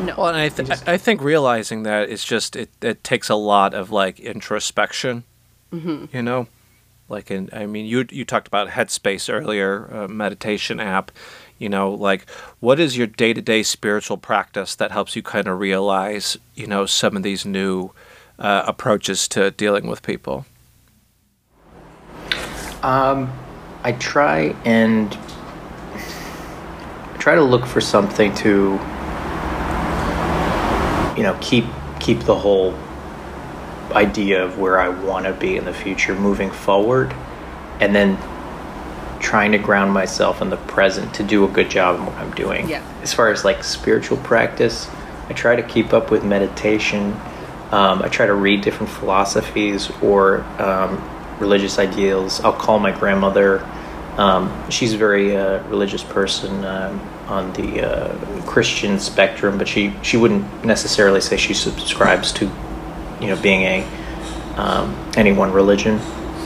No. Well, and I, th- just... I think realizing that is just it, it takes a lot of like introspection Mm-hmm. You know, like in I mean, you you talked about Headspace earlier, a meditation app. You know, like what is your day to day spiritual practice that helps you kind of realize, you know, some of these new uh, approaches to dealing with people? Um, I try and I try to look for something to, you know, keep keep the whole idea of where I want to be in the future moving forward, and then trying to ground myself in the present to do a good job in what I'm doing. Yeah. As far as like spiritual practice, I try to keep up with meditation. Um, I try to read different philosophies or um, religious ideals. I'll call my grandmother. Um, she's a very uh, religious person um, on the uh, Christian spectrum, but she, she wouldn't necessarily say she subscribes to you know being a um, any one religion,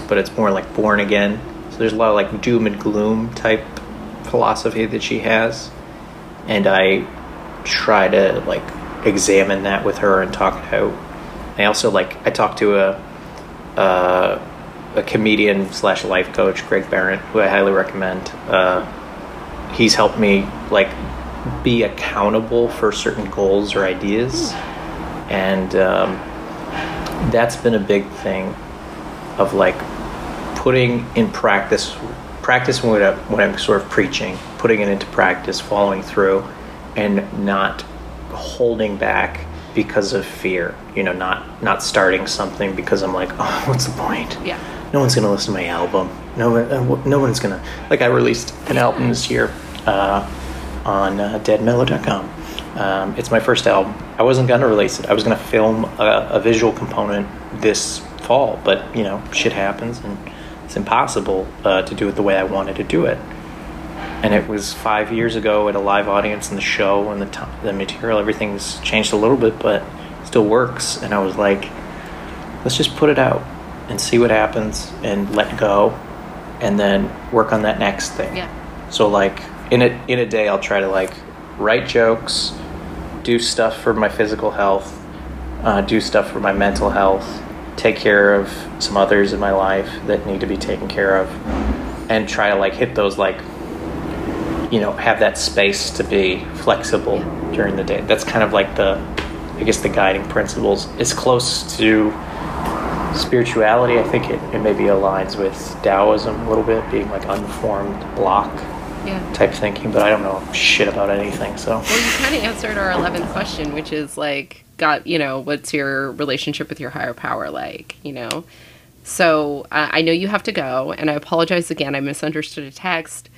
but it's more like born again. There's a lot of like doom and gloom type philosophy that she has, and I try to like examine that with her and talk it out. I also like I talked to a uh, a comedian slash life coach, Greg Barrett, who I highly recommend. Uh, he's helped me like be accountable for certain goals or ideas, and um, that's been a big thing of like putting in practice practice when, I, when I'm sort of preaching, putting it into practice, following through, and not holding back because of fear. You know, not not starting something because I'm like, oh, what's the point? Yeah. No one's gonna listen to my album. No, uh, no one's gonna like. I released an album this year uh, on uh, DeadMellow.com um, it's my first album. I wasn't going to release it. I was going to film a, a, visual component this fall, but you know, shit happens and it's impossible uh, to do it the way I wanted to do it. And it was five years ago at a live audience in the show and the, t- the material, everything's changed a little bit, but still works. And I was like, let's just put it out and see what happens and let go and then work on that next thing. Yeah. So like in a in a day I'll try to like write jokes, do stuff for my physical health, uh, do stuff for my mental health, take care of some others in my life that need to be taken care of, and try to like hit those like, you know, have that space to be flexible during the day. That's kind of like the, I guess, the guiding principles. It's close to spirituality. I think it, it maybe aligns with Taoism a little bit, being like unformed block yeah. type thinking, but I don't know shit about anything. So well, you kind of answered our eleventh question, which is like, got you know, what's your relationship with your higher power like? You know, so uh, I know you have to go, and I apologize again. I misunderstood a text.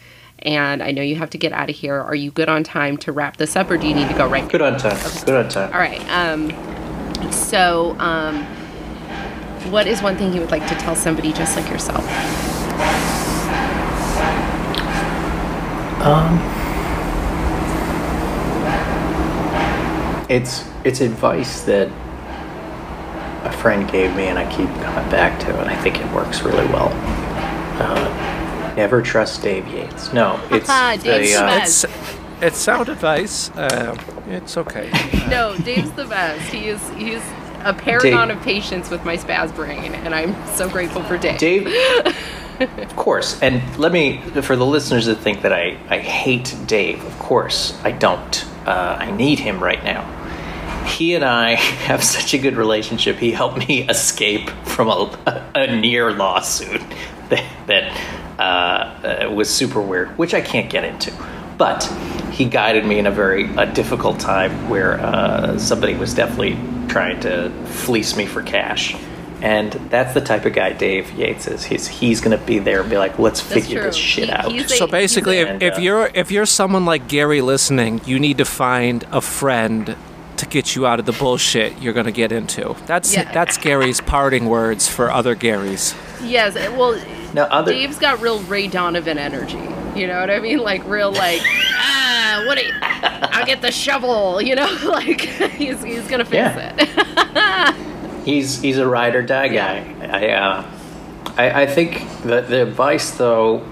And I know you have to get out of here. Are you good on time to wrap this up, or do you need to go right? Good on time. Okay. Good on time. All right. Um, so, um, what is one thing you would like to tell somebody just like yourself? Um, it's it's advice that a friend gave me, and I keep coming back to, and I think it works really well. Uh, never trust Dave Yates. No, it's Dave uh, it's, it's sound advice. Uh, it's okay. no, Dave's the best. He is he's a paragon Dave, of patience with my spaz brain, and I'm so grateful for Dave. Dave of course. And let me, for the listeners that think that I, I hate Dave, of course, I don't. Uh, I need him right now. He and I have such a good relationship. He helped me escape from a, a near lawsuit that, that uh, uh, was super weird, which I can't get into. But he guided me in a very uh, difficult time where uh, somebody was definitely trying to fleece me for cash. And that's the type of guy Dave Yates is. He's he's gonna be there and be like, let's That's figure true. this shit He- out. a- So basically, if, And, if uh, you're if you're someone like Gary listening, you need to find a friend to get you out of the bullshit you're gonna get into. That's Yeah. that's Gary's parting words for other Garys. Yes, well, Now, other Dave's got real Ray Donovan energy. You know what I mean? Like real, like ah, what? Are you, I'll get the shovel. You know, like he's he's gonna fix Yeah. it. he's he's a ride or die guy. I, uh, I I think that the advice though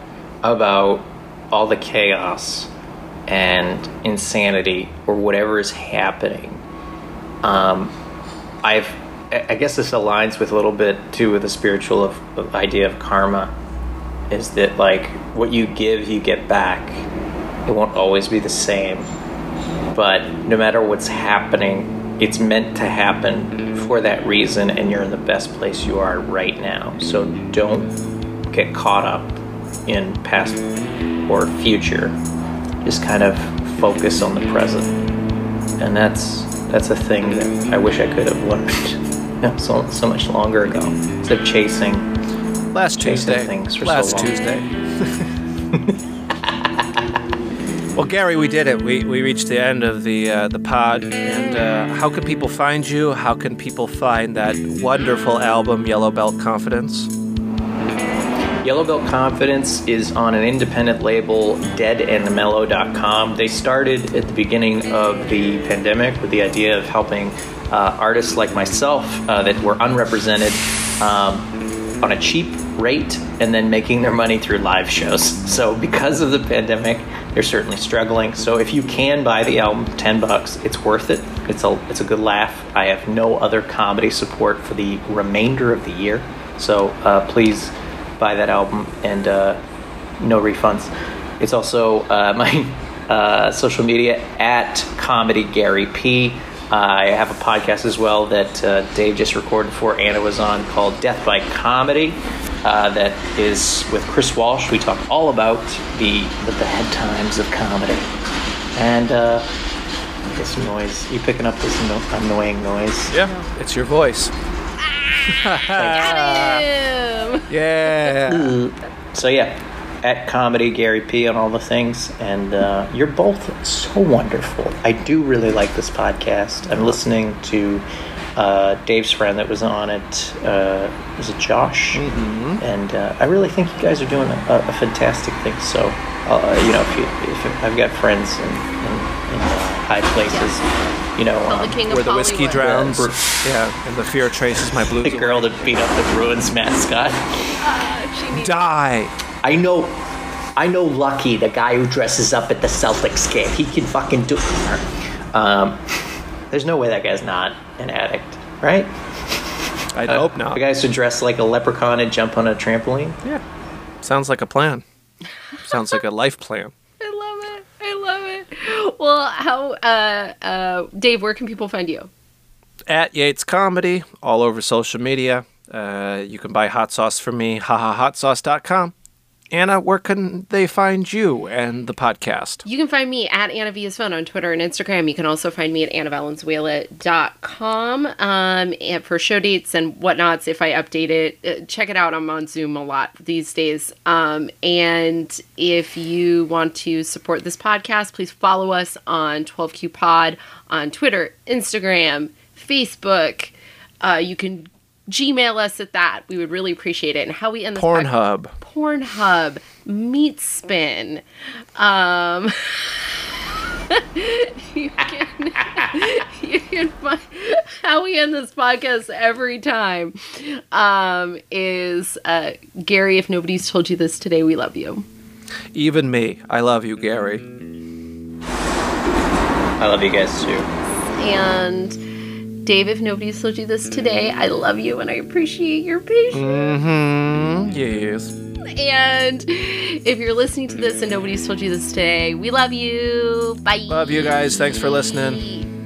about all the chaos and insanity or whatever is happening, um, I've I guess this aligns with a little bit too with the spiritual of, of idea of karma, is that like what you give you get back. It won't always be the same but no matter what's happening, it's meant to happen for that reason, and you're in the best place you are right now. So don't get caught up in past or future. Just kind of focus on the present, and that's that's a thing that I wish I could have learned so so much longer ago instead of chasing. Last Chasing Tuesday. things for so Last long. Tuesday. well, Gary, we did it. We, we reached the end of the uh, the pod. And uh, how can people find you? How can people find that wonderful album, Yellow Belt Confidence? Yellow Belt Confidence is on an independent label, deadandmellow.com. They started at the beginning of the pandemic with the idea of helping uh, artists like myself uh, that were unrepresented um, on a cheap rate and then making their money through live shows. So, because of the pandemic, they're certainly struggling. So, if you can buy the album, 10 bucks, it's worth it. It's a, it's a good laugh. I have no other comedy support for the remainder of the year. So, uh, please buy that album and uh, no refunds. It's also uh, my uh, social media at Comedy Gary P. I have a podcast as well that uh, Dave just recorded for Anna was on called Death by Comedy. Uh, that is with Chris Walsh. We talk all about the the bad times of comedy. And this noise, you picking up this no- annoying noise? Yeah, it's your voice. Got him. Yeah. So yeah, at comedy Gary P on all the things, and uh, you're both so wonderful. I do really like this podcast. I'm listening to uh, Dave's friend that was on it. Uh, was it Josh? Mm-hmm. And uh, I really think you guys are doing a, a fantastic thing. So uh, you know, if, you, if I've got friends and, in, in uh, high places, you know. Well, the um, king of Where the whiskey Hollywood. drowns. Yeah. Yeah, and the fear traces my blue. the girl that beat up the Bruins mascot. Uh, Die. I know, I know. Lucky, the guy who dresses up at the Celtics game, he can fucking do. Um, there's no way that guy's not an addict, right? I hope not. The guys who dress like a leprechaun and jump on a trampoline. Yeah. Sounds like a plan. Sounds like a life plan. I love it. I love it. Well, how, uh, uh, Dave? Where can people find you? At Yates Comedy, all over social media. Uh, you can buy hot sauce from me, hahahotsauce.com. Anna, where can they find you and the podcast? You can find me at Anna Via's Phone on Twitter and Instagram. You can also find me at annavalenzuela.com um, and for show dates and whatnots. If I update it, uh, check it out. I'm on Zoom a lot these days. Um, and if you want to support this podcast, please follow us on 12Q Pod on Twitter, Instagram, Facebook. Uh, you can Gmail us at that. We would really appreciate it. And how we end this podcast- Pornhub. Pornhub, Meat Spin. Um, you can, you can find how we end this podcast every time um, is uh, Gary. If nobody's told you this today, we love you. Even me. I love you, Gary. I love you guys too. And Dave, if nobody's told you this today, I love you and I appreciate your patience. Mm-hmm. Yes. And if you're listening to this and nobody's told you this today, we love you. Bye. Love you guys. Thanks for listening.